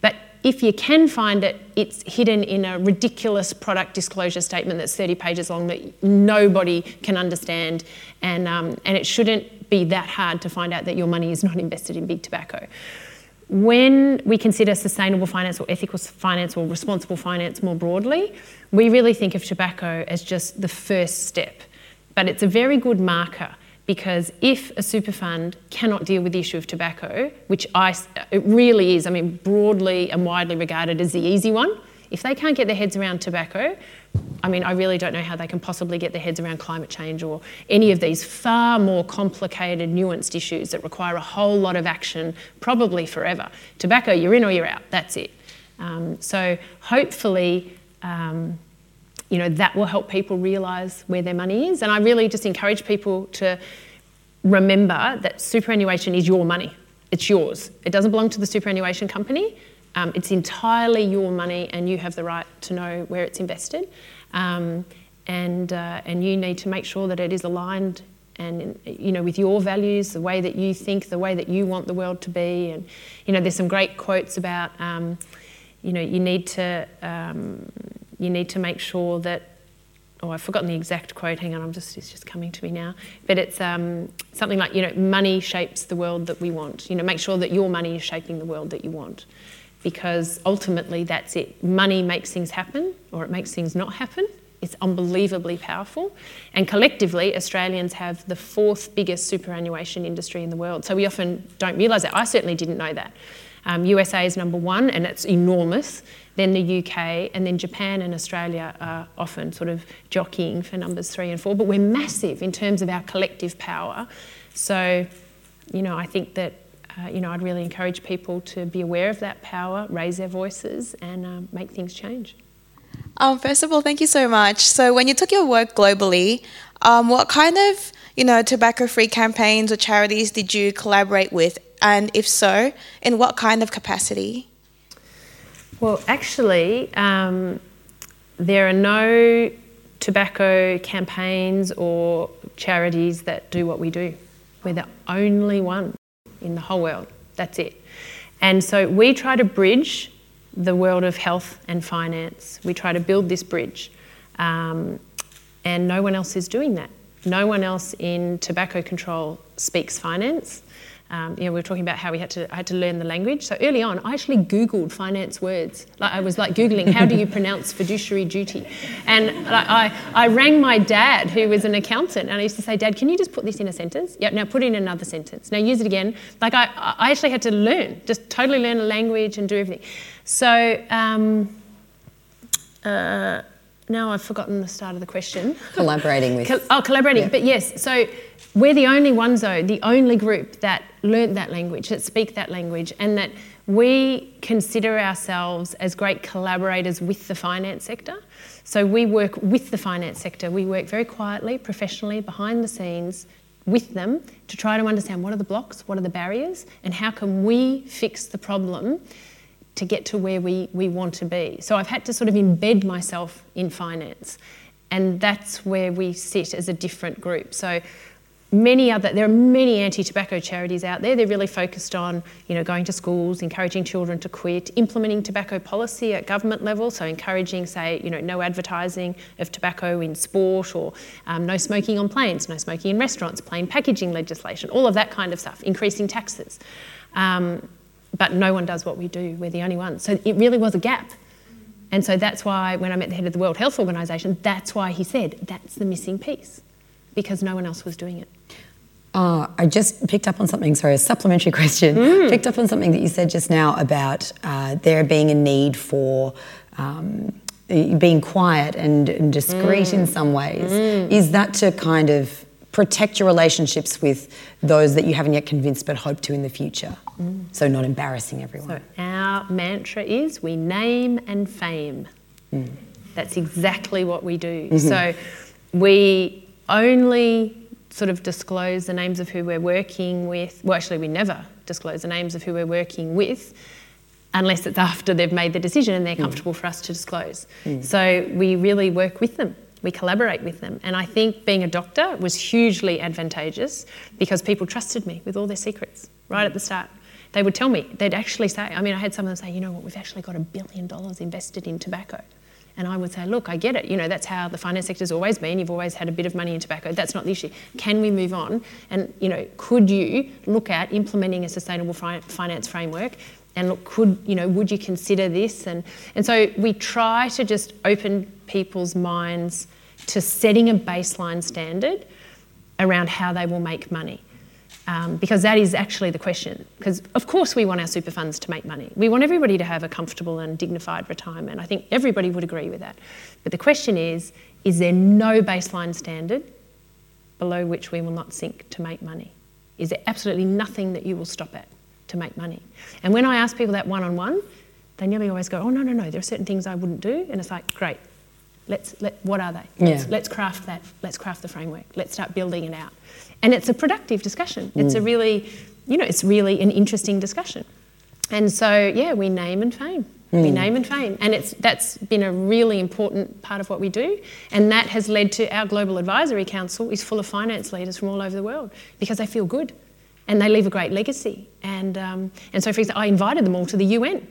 But if you can find it, it's hidden in a ridiculous product disclosure statement that's 30 pages long that nobody can understand, and, um, and it shouldn't be that hard to find out that your money is not invested in big tobacco. When we consider sustainable finance or ethical finance or responsible finance more broadly, we really think of tobacco as just the first step. But it's a very good marker because if a super fund cannot deal with the issue of tobacco, which I, it really is, I mean, broadly and widely regarded as the easy one, if they can't get their heads around tobacco, I mean, I really don't know how they can possibly get their heads around climate change or any of these far more complicated, nuanced issues that require a whole lot of action, probably forever. Tobacco, you're in or you're out, that's it. Um, so hopefully, um, you know, that will help people realise where their money is. And I really just encourage people to remember that superannuation is your money. It's yours. It doesn't belong to the superannuation company. Um, it's entirely your money, and you have the right to know where it's invested. Um, and uh, and you need to make sure that it is aligned and you know with your values, the way that you think, the way that you want the world to be. And you know, there's some great quotes about um, you know you need to um, you need to make sure that oh I've forgotten the exact quote hang on I'm just it's just coming to me now but it's um, something like you know money shapes the world that we want you know make sure that your money is shaping the world that you want because ultimately that's it money makes things happen or it makes things not happen it's unbelievably powerful and collectively Australians have the fourth biggest superannuation industry in the world so we often don't realise that I certainly didn't know that um, USA is number one and it's enormous then the UK, and then Japan and Australia are often sort of jockeying for numbers three and four. But we're massive in terms of our collective power. So, you know, I think that. Uh, you know, I'd really encourage people to be aware of that power, raise their voices, and uh, make things change. Um, first of all, thank you so much. So, when you took your work globally, um, what kind of you know tobacco-free campaigns or charities did you collaborate with, and if so, in what kind of capacity? Well, actually, um, there are no tobacco campaigns or charities that do what we do. We're the only one in the whole world. That's it. And so we try to bridge the world of health and finance. We try to build this bridge. Um, and no one else is doing that. No one else in tobacco control speaks finance. Um, you know, we were talking about how we had to, I had to learn the language. So early on, I actually Googled finance words. Like I was like Googling, how do you pronounce fiduciary duty? And like, I, I rang my dad, who was an accountant, and I used to say, Dad, can you just put this in a sentence? Yeah, now put in another sentence. Now use it again. Like I, I actually had to learn, just totally learn a language and do everything. So, um, uh, now I've forgotten the start of the question. Collaborating with. oh, collaborating. Yeah. But yes, so we're the only ones, though, the only group that learnt that language, that speak that language, and that we consider ourselves as great collaborators with the finance sector. So we work with the finance sector. We work very quietly, professionally, behind the scenes with them to try to understand what are the blocks, what are the barriers, and how can we fix the problem to get to where we, we want to be. So I've had to sort of embed myself in finance, and that's where we sit as a different group. So many other there are many anti-tobacco charities out there they're really focused on you know going to schools encouraging children to quit implementing tobacco policy at government level so encouraging say you know no advertising of tobacco in sport or um, no smoking on planes no smoking in restaurants plain packaging legislation all of that kind of stuff increasing taxes um, but no one does what we do we're the only ones so it really was a gap and so that's why when i met the head of the world health organization that's why he said that's the missing piece because no one else was doing it Oh, I just picked up on something, sorry, a supplementary question. Mm. Picked up on something that you said just now about uh, there being a need for um, being quiet and, and discreet Mm. in some ways. Is that to kind of protect your relationships with those that you haven't yet convinced but hope to in the future? Mm. So not embarrassing everyone. So our mantra is we name and fame. Mm. That's exactly what we do. Mm-hmm. So we only sort of disclose the names of who we're working with. Well, actually, we never disclose the names of who we're working with unless it's after they've made the decision and they're mm. comfortable for us to disclose. So we really work with them. We collaborate with them. And I think being a doctor was hugely advantageous because people trusted me with all their secrets right at the start. They would tell me, they'd actually say, I mean, I had some of them say, you know what, we've actually got a billion dollars invested in tobacco. And I would say, look, I get it. You know, that's how the finance sector's always been. You've always had a bit of money in tobacco. That's not the issue. Can we move on? And, you know, could you look at implementing a sustainable fi- finance framework? And look, could, you know, would you consider this? And, and so we try to just open people's minds to setting a baseline standard around how they will make money. Um, because that is actually the question. Because, of course, we want our super funds to make money. We want everybody to have a comfortable and dignified retirement. I think everybody would agree with that. But the question is is there no baseline standard below which we will not sink to make money? Is there absolutely nothing that you will stop at to make money? And when I ask people that one on one, they nearly always go, Oh, no, no, no, there are certain things I wouldn't do. And it's like, Great, let's, let, what are they? Let's, let's craft that, let's craft the framework, let's start building it out. And it's a productive discussion. It's a mm. really, you know, it's really an interesting discussion. And so, yeah, we name and fame. We mm. name and fame. And it's, that's been a really important part of what we do. And that has led to our Global Advisory Council is full of finance leaders from all over the world because they feel good and they leave a great legacy. And, um, and so, for example, I invited them all to the UN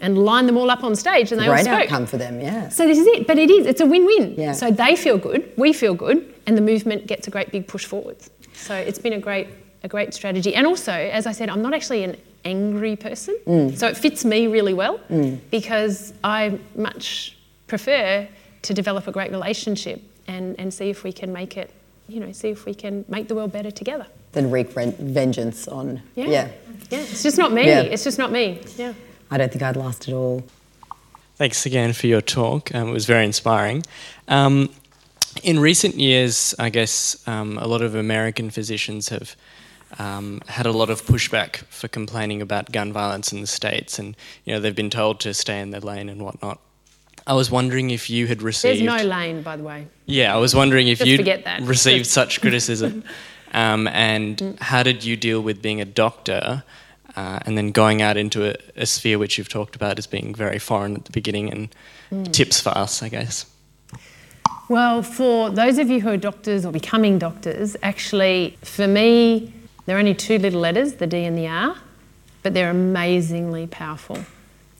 and lined them all up on stage and they all Great spoke. outcome for them, yeah. So this is it, but it is, it's a win-win. Yeah. So they feel good, we feel good, and the movement gets a great big push forwards. So it's been a great, a great strategy. And also, as I said, I'm not actually an angry person, Mm. so it fits me really well because I much prefer to develop a great relationship and, and see if we can make it, you know, see if we can make the world better together. Then wreak ven- vengeance on, Yeah. yeah. Yeah, it's just not me. Yeah. It's just not me. Yeah. I don't think I'd last at all. Thanks again for your talk. Um, it was very inspiring. Um, in recent years, I guess um, a lot of American physicians have um, had a lot of pushback for complaining about gun violence in the states, and you know they've been told to stay in their lane and whatnot. I was wondering if you had received. There's no lane, by the way. Yeah, I was wondering if Just you forget that. received such criticism, um, and how did you deal with being a doctor, uh, and then going out into a, a sphere which you've talked about as being very foreign at the beginning, and tips for us, I guess. Well, for those of you who are doctors or becoming doctors, actually, for me, there are only two little letters, the D and the R, but they're amazingly powerful,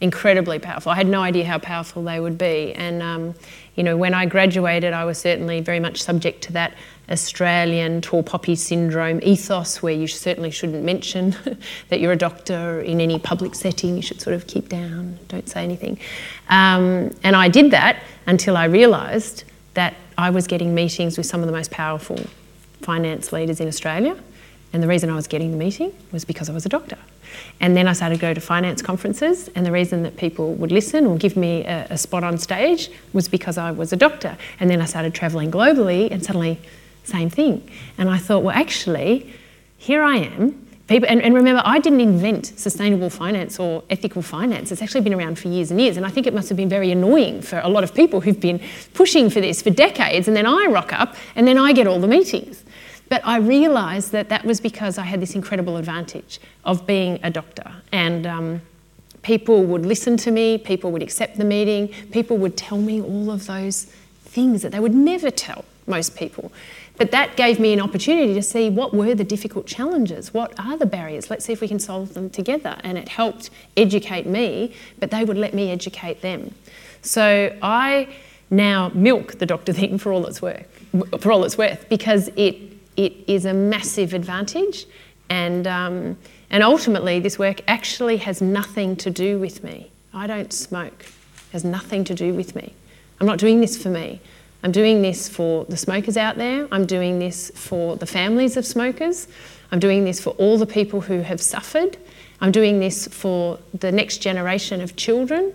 incredibly powerful. I had no idea how powerful they would be. And, um, you know, when I graduated, I was certainly very much subject to that Australian tall poppy syndrome ethos where you certainly shouldn't mention that you're a doctor in any public setting. You should sort of keep down, don't say anything. Um, and I did that until I realised that I was getting meetings with some of the most powerful finance leaders in Australia. And the reason I was getting the meeting was because I was a doctor. And then I started to go to finance conferences, and the reason that people would listen or give me a, a spot on stage was because I was a doctor. And then I started travelling globally, and suddenly, same thing. And I thought, well, actually, here I am. People, and, and remember, I didn't invent sustainable finance or ethical finance. It's actually been around for years and years. And I think it must have been very annoying for a lot of people who've been pushing for this for decades. And then I rock up and then I get all the meetings. But I realised that that was because I had this incredible advantage of being a doctor. And um, people would listen to me, people would accept the meeting, people would tell me all of those things that they would never tell most people. But that gave me an opportunity to see what were the difficult challenges, what are the barriers, let's see if we can solve them together. And it helped educate me, but they would let me educate them. So I now milk the doctor thing for all it's worth, for all it's worth, because it it is a massive advantage, and um, and ultimately this work actually has nothing to do with me. I don't smoke; it has nothing to do with me. I'm not doing this for me. I'm doing this for the smokers out there. I'm doing this for the families of smokers. I'm doing this for all the people who have suffered. I'm doing this for the next generation of children.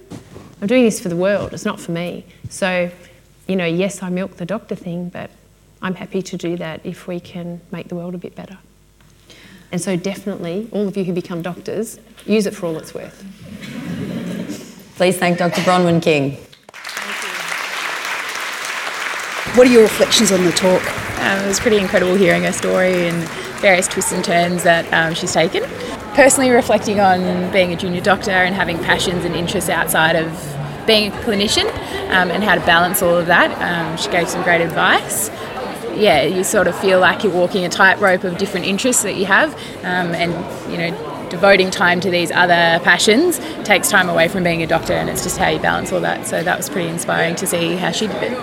I'm doing this for the world. It's not for me. So, you know, yes, I milk the doctor thing, but I'm happy to do that if we can make the world a bit better. And so, definitely, all of you who become doctors, use it for all it's worth. Please thank Dr. Bronwyn King. What are your reflections on the talk? Um, it was pretty incredible hearing her story and various twists and turns that um, she's taken. Personally, reflecting on being a junior doctor and having passions and interests outside of being a clinician um, and how to balance all of that, um, she gave some great advice yeah, you sort of feel like you're walking a tightrope of different interests that you have, um, and you know, devoting time to these other passions takes time away from being a doctor, and it's just how you balance all that. So that was pretty inspiring to see how she did it.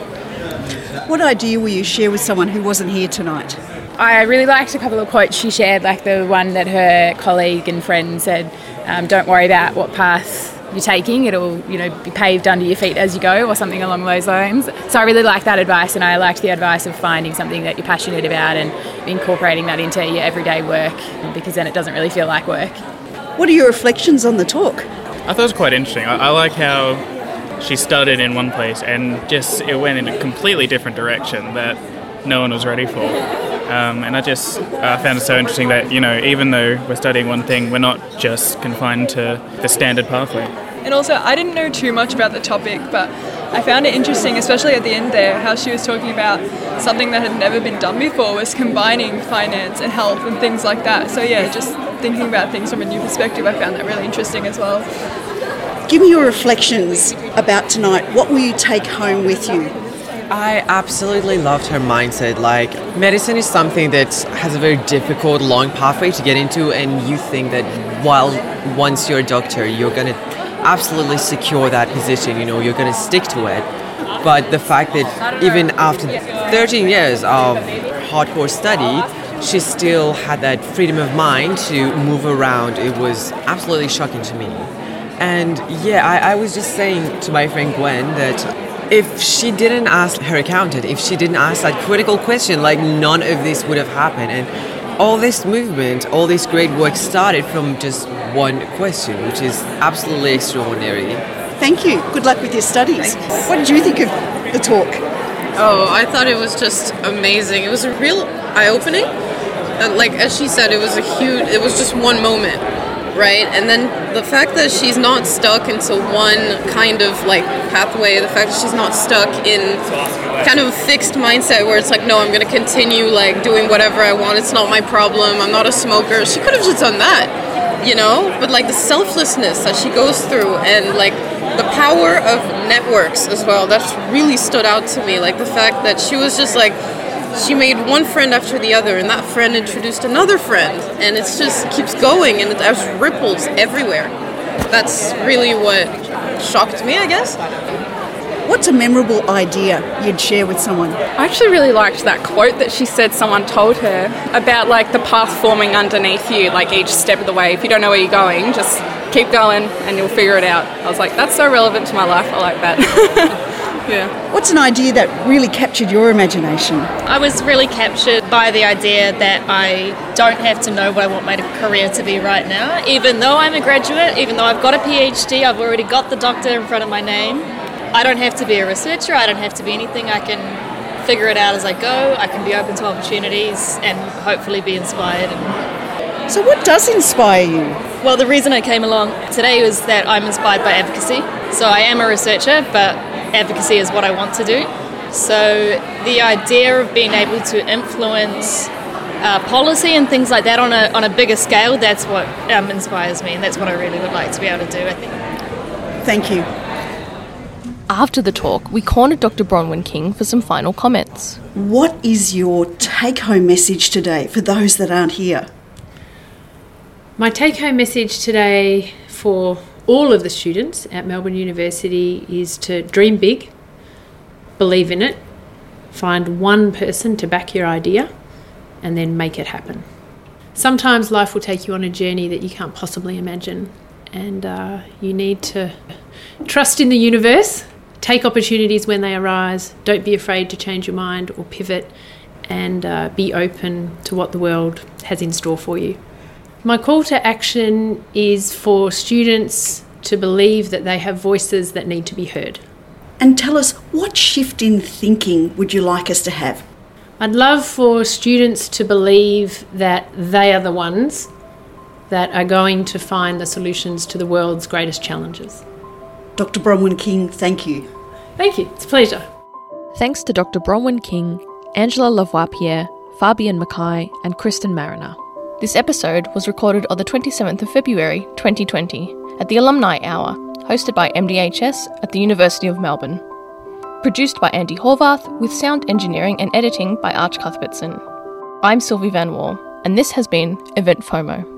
What idea will you share with someone who wasn't here tonight? I really liked a couple of quotes she shared, like the one that her colleague and friend said, um, "Don't worry about what path you're taking. It'll, you know, be paved under your feet as you go, or something along those lines. So I really like that advice, and I liked the advice of finding something that you're passionate about and incorporating that into your everyday work, because then it doesn't really feel like work. What are your reflections on the talk? I thought it was quite interesting. I, I like how she started in one place and just it went in a completely different direction that no one was ready for. Um, and I just uh, found it so interesting that, you know, even though we're studying one thing, we're not just confined to the standard pathway. And also, I didn't know too much about the topic, but I found it interesting, especially at the end there, how she was talking about something that had never been done before was combining finance and health and things like that. So, yeah, just thinking about things from a new perspective, I found that really interesting as well. Give me your reflections about tonight. What will you take home with you? I absolutely loved her mindset. Like, medicine is something that has a very difficult, long pathway to get into, and you think that while once you're a doctor, you're gonna absolutely secure that position, you know, you're gonna stick to it. But the fact that even after 13 years of hardcore study, she still had that freedom of mind to move around, it was absolutely shocking to me. And yeah, I, I was just saying to my friend Gwen that if she didn't ask her accountant, if she didn't ask that critical question, like none of this would have happened. And all this movement, all this great work started from just one question, which is absolutely extraordinary. Thank you. Good luck with your studies. What did you think of the talk? Oh, I thought it was just amazing. It was a real eye opening. Uh, like, as she said, it was a huge, it was just one moment right? And then the fact that she's not stuck into one kind of like pathway, the fact that she's not stuck in kind of a fixed mindset where it's like, no, I'm to continue like doing whatever I want. It's not my problem. I'm not a smoker. She could have just done that, you know? But like the selflessness that she goes through and like the power of networks as well, that's really stood out to me. Like the fact that she was just like, she made one friend after the other, and that friend introduced another friend, and it just keeps going, and it has ripples everywhere. That's really what shocked me, I guess. What's a memorable idea you'd share with someone? I actually really liked that quote that she said someone told her about like the path forming underneath you, like each step of the way. If you don't know where you're going, just keep going and you'll figure it out. I was like, that's so relevant to my life. I like that. Yeah. What's an idea that really captured your imagination? I was really captured by the idea that I don't have to know what I want my career to be right now. Even though I'm a graduate, even though I've got a PhD, I've already got the doctor in front of my name. I don't have to be a researcher, I don't have to be anything. I can figure it out as I go, I can be open to opportunities and hopefully be inspired. So, what does inspire you? Well, the reason I came along today was that I'm inspired by advocacy. So, I am a researcher, but advocacy is what I want to do. So the idea of being able to influence uh, policy and things like that on a, on a bigger scale, that's what um, inspires me, and that's what I really would like to be able to do, I think. Thank you. After the talk, we cornered Dr. Bronwyn King for some final comments. What is your take home message today for those that aren't here? My take home message today for all of the students at Melbourne University is to dream big, believe in it, find one person to back your idea, and then make it happen. Sometimes life will take you on a journey that you can't possibly imagine, and uh, you need to trust in the universe take opportunities when they arise. Don't be afraid to change your mind or pivot, and uh, be open to what the world has in store for you. My call to action is for students to believe that they have voices that need to be heard. And tell us what shift in thinking would you like us to have? I'd love for students to believe that they are the ones that are going to find the solutions to the world's greatest challenges. Dr. Bronwyn King, thank you. Thank you, it's a pleasure. Thanks to Dr. Bronwyn King, Angela Lavoie Pierre, Fabienne Mackay, and Kristin Marriner. This episode was recorded on the 27th of February 2020 at the Alumni Hour, hosted by MDHS at the University of Melbourne. Produced by Andi Horvath, with sound engineering and editing by Arch Cuthbertson. I'm Silvi Vann-Wall, and this has been Event FOMO.